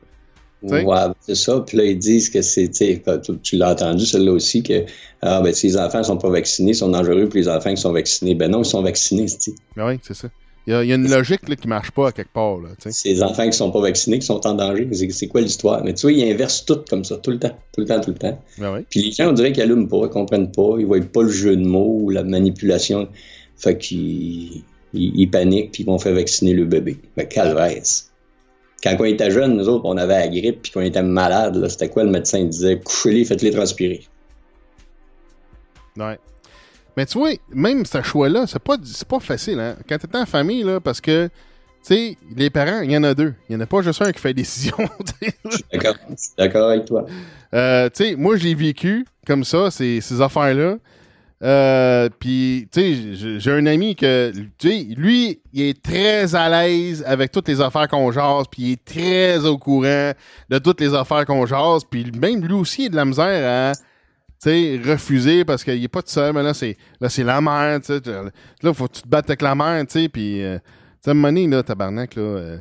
C: Ouais, c'est ça. Puis là, ils disent que c'est, tu, tu l'as entendu, celle-là aussi, que ah, ben, si les enfants sont pas vaccinés, ils sont dangereux, puis les enfants qui sont vaccinés, ben non, ils sont vaccinés, c'est
B: Ben oui, c'est ça. Il y, a, il y, a, une logique là, qui marche pas à quelque part. Là,
C: les enfants qui sont pas vaccinés qui sont en danger. C'est, quoi l'histoire? Mais tu vois, ils inversent tout comme ça, tout le temps, tout le temps, tout le temps.
B: Ben oui.
C: Puis les gens, on dirait qu'ils allument pas, ils comprennent pas, ils voient pas le jeu de mots ou la manipulation. Fait qu'ils ils, ils paniquent puis ils vont faire vacciner le bébé. Mais calvaire. Quand on était jeunes, nous autres, on avait la grippe, puis qu'on était malade, c'était quoi le médecin disait? Couchez-les, faites-les transpirer.
B: Ouais. Mais tu vois, même ce choix-là, c'est pas, pas facile, hein? Quand t'es en famille, là, parce que, tu sais, les parents, il y en a deux. Il y en a pas juste un qui fait décision. [laughs]
C: Je suis d'accord. d'accord avec toi.
B: Euh, tu sais, moi, j'ai vécu comme ça, ces, ces affaires-là. Euh, puis, tu sais, j'ai un ami que, tu sais, lui, il est très à l'aise avec toutes les affaires qu'on jase, puis il est très au courant de toutes les affaires qu'on jase, puis même lui aussi, il a de la misère à, sais, refuser parce qu'il est pas tout seul, mais là, c'est, là, c'est la mère, tu sais, là, faut que tu te battes avec la mère, tu sais, puis, euh, tu sais, money, là, tabarnak, là, euh,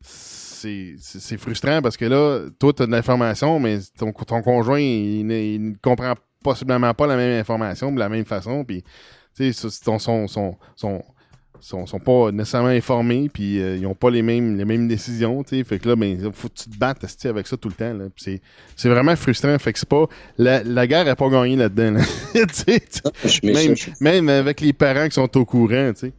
B: c'est frustrant parce que là, toi, tu as de l'information, mais ton, conjoint, il, ne comprend possiblement pas la même information de la même façon. Puis, tu sais, sont, sont, sont, sont, sont, pas nécessairement informés, puis euh, ils ont pas les mêmes, les mêmes décisions, tu sais. Fait que là, ben, faut que tu te battes avec ça tout le temps, là. C'est, c'est vraiment frustrant. Fait que c'est pas, la, la guerre n'a pas gagné là-dedans, là. [laughs] t'sais, même, même avec les parents qui sont au courant, tu sais.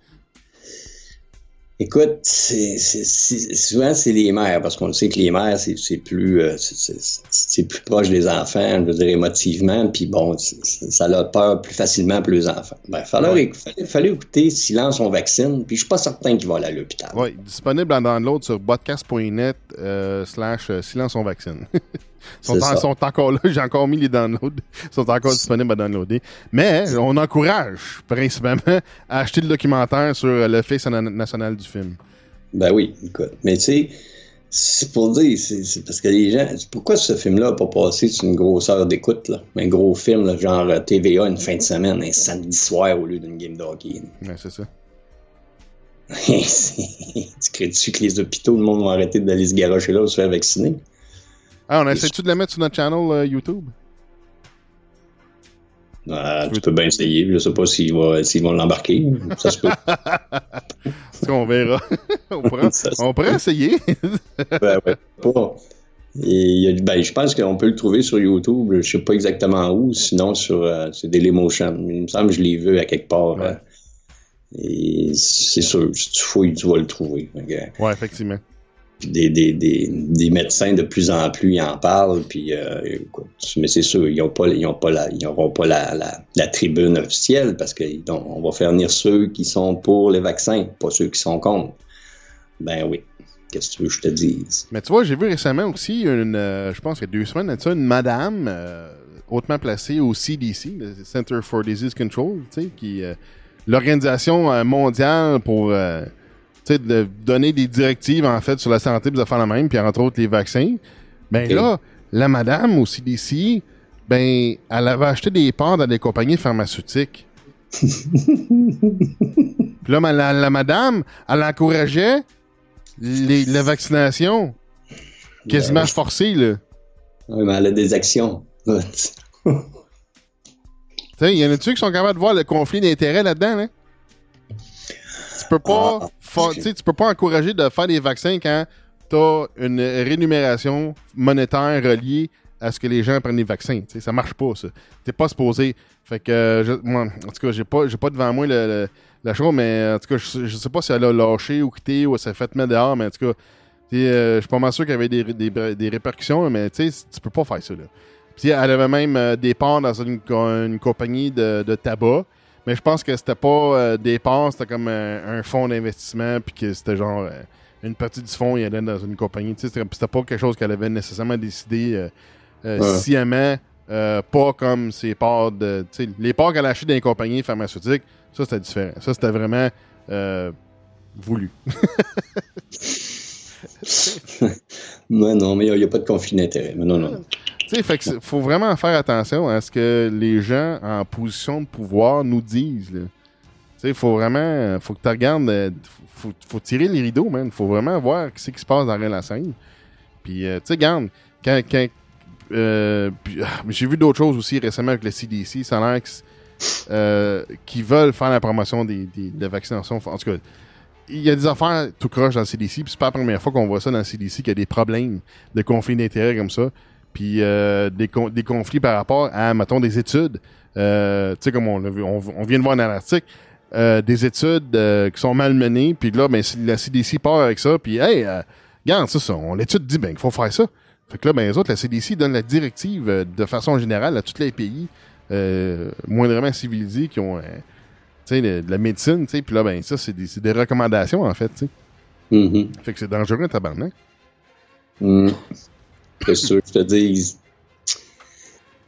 C: Écoute, c'est, c'est, c'est, souvent c'est les mères, parce qu'on sait que les mères, c'est, plus euh, c'est, plus proche des enfants, je veux dire, émotivement, puis bon, ça leur peur plus facilement pour les enfants. Ben, fallait, ouais. fallait, fallait, écouter Silence on vaccine, puis je suis pas certain qu'ils vont aller à l'hôpital.
B: Oui, disponible en download sur podcast.net euh, slash euh, Silence on vaccine. [laughs] sont, en, sont encore là, [laughs] j'ai encore mis les downloads, sont encore disponibles à downloader. Mais on encourage principalement à acheter le documentaire sur le face national du film.
C: Ben oui, écoute. Mais tu sais, c'est pour dire, c'est parce que les gens. Pourquoi ce film-là n'a pas passé sur une grosse heure d'écoute, là? Un gros film, là, genre TVA, une fin de semaine, un samedi soir au lieu d'une game de hockey.
B: Ouais, c'est ça. [laughs]
C: tu crées-tu que les hôpitaux, le monde va arrêter d'aller se garocher là ou se faire vacciner?
B: Ah, on essaie-tu de la mettre sur notre channel uh, YouTube?
C: Ah, tu peux bien essayer. Je sais pas s'ils vont, s'ils vont l'embarquer. Ça se peut. [laughs]
B: on verra. [laughs] on, pourra, on pourrait essayer. [laughs]
C: ben ouais, pas. Et, ben, je pense qu'on peut le trouver sur YouTube. Je sais pas exactement où. Sinon, sur euh, c'est Dailymotion. Il me semble que je l'ai vu à quelque part. Ouais. Euh, et c'est sûr, si tu fouilles, tu vas le trouver. Okay.
B: Ouais, effectivement.
C: Des, des, médecins de plus en plus en parlent. Euh, mais c'est sûr, ils n'ont pas, ils la, ils n'auront pas la, tribune officielle parce qu'on va faire venir ceux qui sont pour les vaccins, pas ceux qui sont contre. Ben oui. Qu'est-ce que tu veux que je te dise?
B: Mais tu vois, j'ai vu récemment aussi, une, euh, je pense qu'il y a deux semaines, une madame euh, hautement placée au CDC, le Center for Disease Control, tu sais, qui l'organisation mondiale pour de donner des directives en fait sur la santé, de faire la même, puis entre autres les vaccins. Ben là, la madame au CDC, ben, elle avait acheté des parts dans des compagnies pharmaceutiques. [laughs] puis là, la, la, madame, elle encourageait les, la vaccination. Quasiment forcée, là.
C: Oui, mais elle a des actions. [laughs]
B: il y en a-tu qui sont capables de voir le conflit d'intérêts là-dedans, là? Tu peux pas, ah, tu peux pas encourager de faire des vaccins quand tu as une rémunération monétaire reliée à ce que les gens prennent des vaccins. sais, ça marche pas, ça. T'es pas supposé. Fait que, moi, en tout cas, j'ai pas, pas devant moi le, la chose, mais en tout cas, je, je, sais pas si elle a lâché ou quitté ou elle s'est fait mettre dehors, mais en tout cas, euh, je suis pas mal sûr qu'il y avait des, des, des répercussions, mais tu sais, tu peux pas faire ça. Là. Puis elle avait même euh, des parts dans une, une compagnie de, de, tabac, mais je pense que c'était pas euh, des parts, c'était comme un, fonds d'investissement, puis que c'était genre une partie du fonds, il allait dans une compagnie. Tu sais, c'était pas quelque chose qu'elle avait nécessairement décidé sciemment, pas comme ses parts de. Tu sais, les parts qu'elle a achetées dans les compagnies pharmaceutiques, ça, c'était différent. Ça, c'était vraiment euh, voulu. [laughs]
C: non, non, mais il n'y a, pas de conflit d'intérêt. Non, non.
B: Sais, fait faut vraiment faire attention à ce que les gens en position de pouvoir nous disent. Tu sais, faut vraiment, faut que tu regardes, euh, faut, faut tirer les rideaux, man. Faut vraiment voir ce qui se passe dans la scène. Puis, euh, tu sais, regarde, quand, quand euh, ah, j'ai vu d'autres choses aussi récemment avec le CDC. Ça a l'air que euh, qui veulent faire la promotion des, des, de la vaccination. En tout cas, il y a des affaires tout croche dans le CDC, puis c'est pas la première fois qu'on voit ça dans le CDC, qu'il y a des problèmes de conflits d'intérêts comme ça, puis euh, des, des conflits par rapport à, mettons, des études. Euh, tu sais, comme on, vu, on, vient de voir dans l'article, euh, des études qui sont mal menées, puis là, ben, la CDC part avec ça, puis hey, regarde, ça, ça, l'étude dit ben qu'il faut faire ça. Fait que là, ben, les autres, la CDC donne la directive de façon générale à tous les pays moindrement civilisés qui ont euh, de, la médecine, puis là, ben ça, c'est des, des, recommandations, en fait.
C: Mm-hmm.
B: Fait que c'est dangereux, tabarnak.
C: Mm. C'est sûr, je te dis.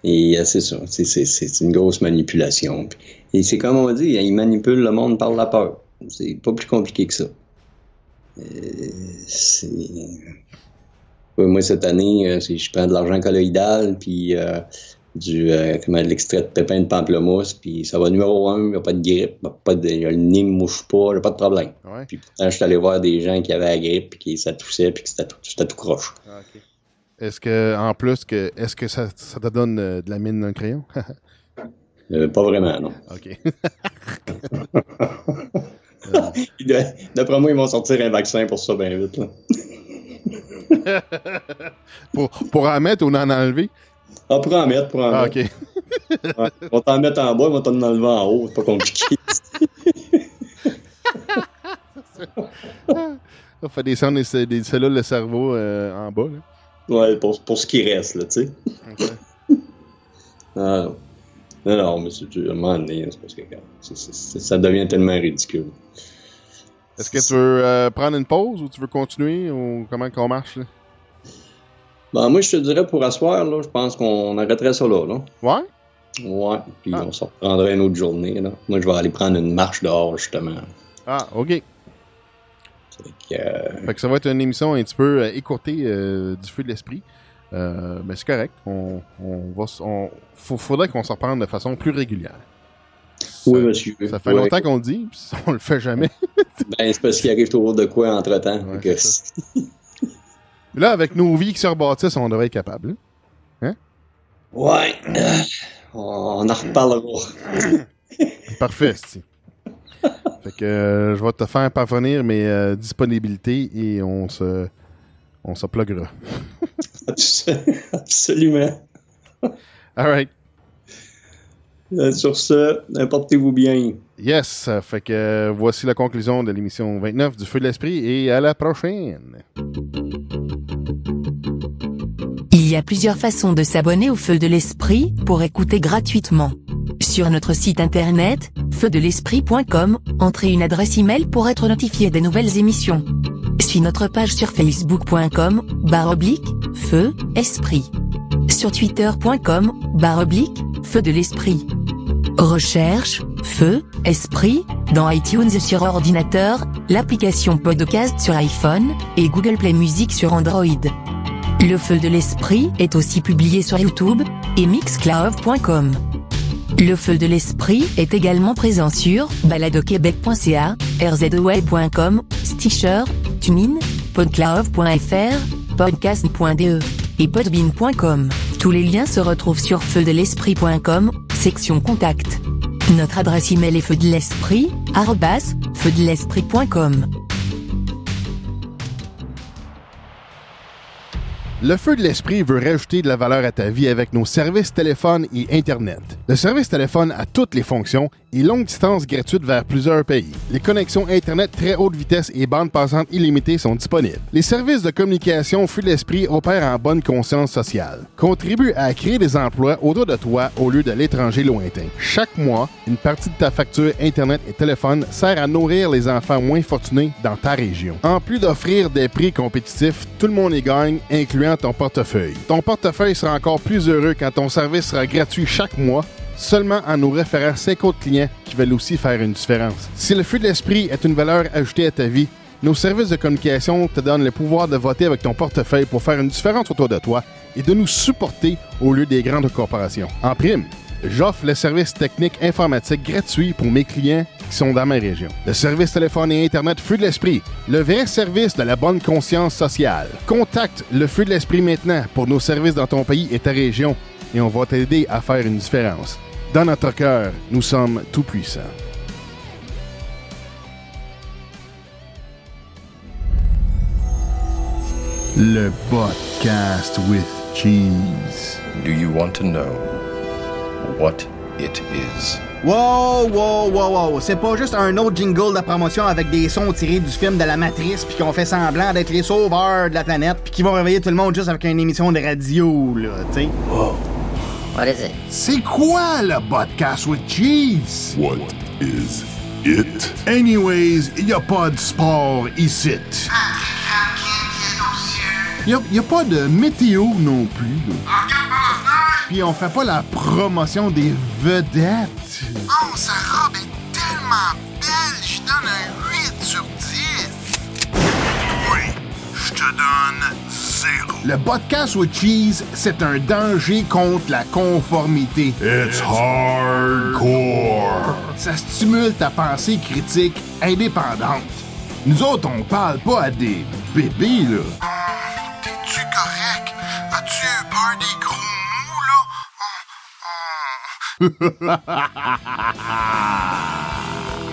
C: Et euh, c'est ça, c'est une grosse manipulation. Et c'est comme on dit, ils manipulent le monde par la peur. C'est pas plus compliqué que ça. moi, cette année, je prends de l'argent colloïdal, puis du euh, comment, de l'extrait de pépin de pamplemousse, puis ça va numéro un, il n'y a pas de grippe, pas de, le nez ne mouche pas, a pas de problème. Puis pourtant, je suis allé voir des gens qui avaient la grippe, puis qui ça toussait, puis que c'était tout, tout, croche.
B: Ah, est-ce que, en plus, que, est-ce que ça, ça te donne euh, de la mine d'un crayon? [laughs]
C: euh, pas vraiment, non. [laughs]
B: OK. [laughs]
C: D'après moi, ils vont sortir un vaccin pour ça bien vite. Là.
B: pour, pour en mettre ou en enlever?
C: Ah, pour en mettre, pour en
B: ah,
C: mettre. OK. ouais, on va t'en mettre en bas, on va t'en enlever en haut. C'est pas compliqué.
B: On fait descendre des, des cellules de cerveau euh, en bas. Là.
C: Ouais, pour, pour ce qui reste, là, tu sais. Okay. [laughs] ah, non, non, mais c'est à un moment donné, c'est parce que c est, c est, ça devient tellement ridicule.
B: Est-ce que tu veux euh, prendre une pause ou tu veux continuer ou comment qu'on marche là?
C: Ben, moi, je te dirais pour asseoir, là, je pense qu'on arrêterait ça là. là.
B: Ouais?
C: Ouais, puis ah. on se reprendrait une autre journée. Là. Moi, je vais aller prendre une marche dehors, justement.
B: Ah, OK.
C: Que, euh...
B: Fait que ça va être une émission un petit peu euh, écourtée euh, du feu de l'esprit. Euh, mais c'est correct. On, on va, on, faudrait qu'on s'en reprenne de façon plus régulière.
C: Ça, oui, monsieur.
B: Ça fait longtemps qu'on le dit, puis on le fait jamais. [laughs]
C: ben, c'est parce qu'il arrive toujours de quoi entre-temps. Ouais, [laughs]
B: Là, avec nos vies qui se rebâtissent, on devrait être capable. Hein?
C: Ouais. On en reparlera. [coughs]
B: Parfait, [laughs] Fait que euh, je vais te faire parvenir mes euh, disponibilités et on se on se pluguera. [laughs]
C: Absolument.
B: All right.
C: Euh, sur ce, portez-vous bien.
B: Yes. Fait que voici la conclusion de l'émission 29 du Feu de l'Esprit et à la prochaine.
D: Il y a plusieurs façons de s'abonner au Feu de l'Esprit pour écouter gratuitement. Sur notre site internet, feudelesprit.com, entrez une adresse email pour être notifié des nouvelles émissions. Suis notre page sur facebook.com, barre oblique, feu, esprit. Sur twitter.com, barre oblique, feu de l'esprit. Recherche, feu, esprit, dans iTunes sur ordinateur, l'application podcast sur iPhone, et Google Play Music sur Android. Le feu de l'esprit est aussi publié sur YouTube, et mixcloud.com. Le feu de l'esprit est également présent sur baladoquebec.ca, rzweb.com, Stitcher, TuneIn, podcloud.fr, podcast.de et podbean.com. Tous les liens se retrouvent sur feudelesprit.com, section contact. Notre adresse email est feudelesprit,
B: Le feu de l'esprit veut rajouter de la valeur à ta vie avec nos services téléphone et Internet. Le service téléphone a toutes les fonctions et longue distance gratuite vers plusieurs pays. Les connexions Internet très haute vitesse et bandes passantes illimitées sont disponibles. Les services de communication Feu de l'esprit opèrent en bonne conscience sociale. Contribue à créer des emplois autour de toi au lieu de l'étranger lointain. Chaque mois, une partie de ta facture Internet et téléphone sert à nourrir les enfants moins fortunés dans ta région. En plus d'offrir des prix compétitifs, tout le monde y gagne, incluant ton portefeuille. Ton portefeuille sera encore plus heureux quand ton service sera gratuit chaque mois seulement en nous référant 50 clients qui veulent aussi faire une différence. Si le feu de l'esprit est une valeur ajoutée à ta vie, nos services de communication te donnent le pouvoir de voter avec ton portefeuille pour faire une différence autour de toi et de nous supporter au lieu des grandes corporations. En prime, j'offre le service technique informatique gratuit pour mes clients qui sont dans ma région. Le service téléphone et Internet Feu de l'Esprit, le vrai service de la bonne conscience sociale. Contacte le Feu de l'Esprit maintenant pour nos services dans ton pays et ta région et on va t'aider à faire une différence. Dans notre cœur, nous sommes tout puissants. Le podcast with cheese.
E: Do you want to know what it is?
F: Wow, wow, wow, wow. C'est pas juste un autre jingle de promotion avec des sons tirés du film de la Matrice puis qu'on fait semblant d'être les sauveurs de la planète puis qui vont réveiller tout le monde juste avec une émission de radio, là, tu sais.
G: What is it?
B: C'est quoi le podcast with cheese?
H: What is it?
B: Anyways, y a pas de sport ici. Y a, y a pas de météo non plus. là. Puis on fait pas la promotion des vedettes.
I: Oh, sa robe est tellement belle, je donne un 8 sur 10. Oui, je te donne 0.
B: Le podcast with cheese, c'est un danger contre la conformité.
H: It's hardcore.
B: Ça stimule ta pensée critique indépendante. Nous autres, on parle pas à des bébés, là.
I: T'es-tu correct? As-tu eu peur des gros? [laughs]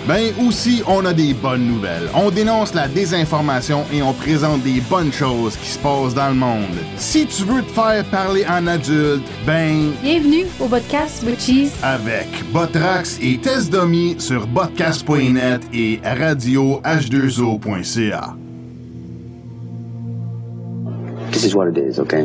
B: Ben aussi, on a des bonnes nouvelles. On dénonce la désinformation et on présente des bonnes choses qui se passent dans le monde. Si tu veux te faire parler en adulte, ben
J: Bienvenue au podcast with Cheese.
B: avec Botrax et Test Domi sur podcast.net et radio h2o.ca.
K: This is what it is, okay?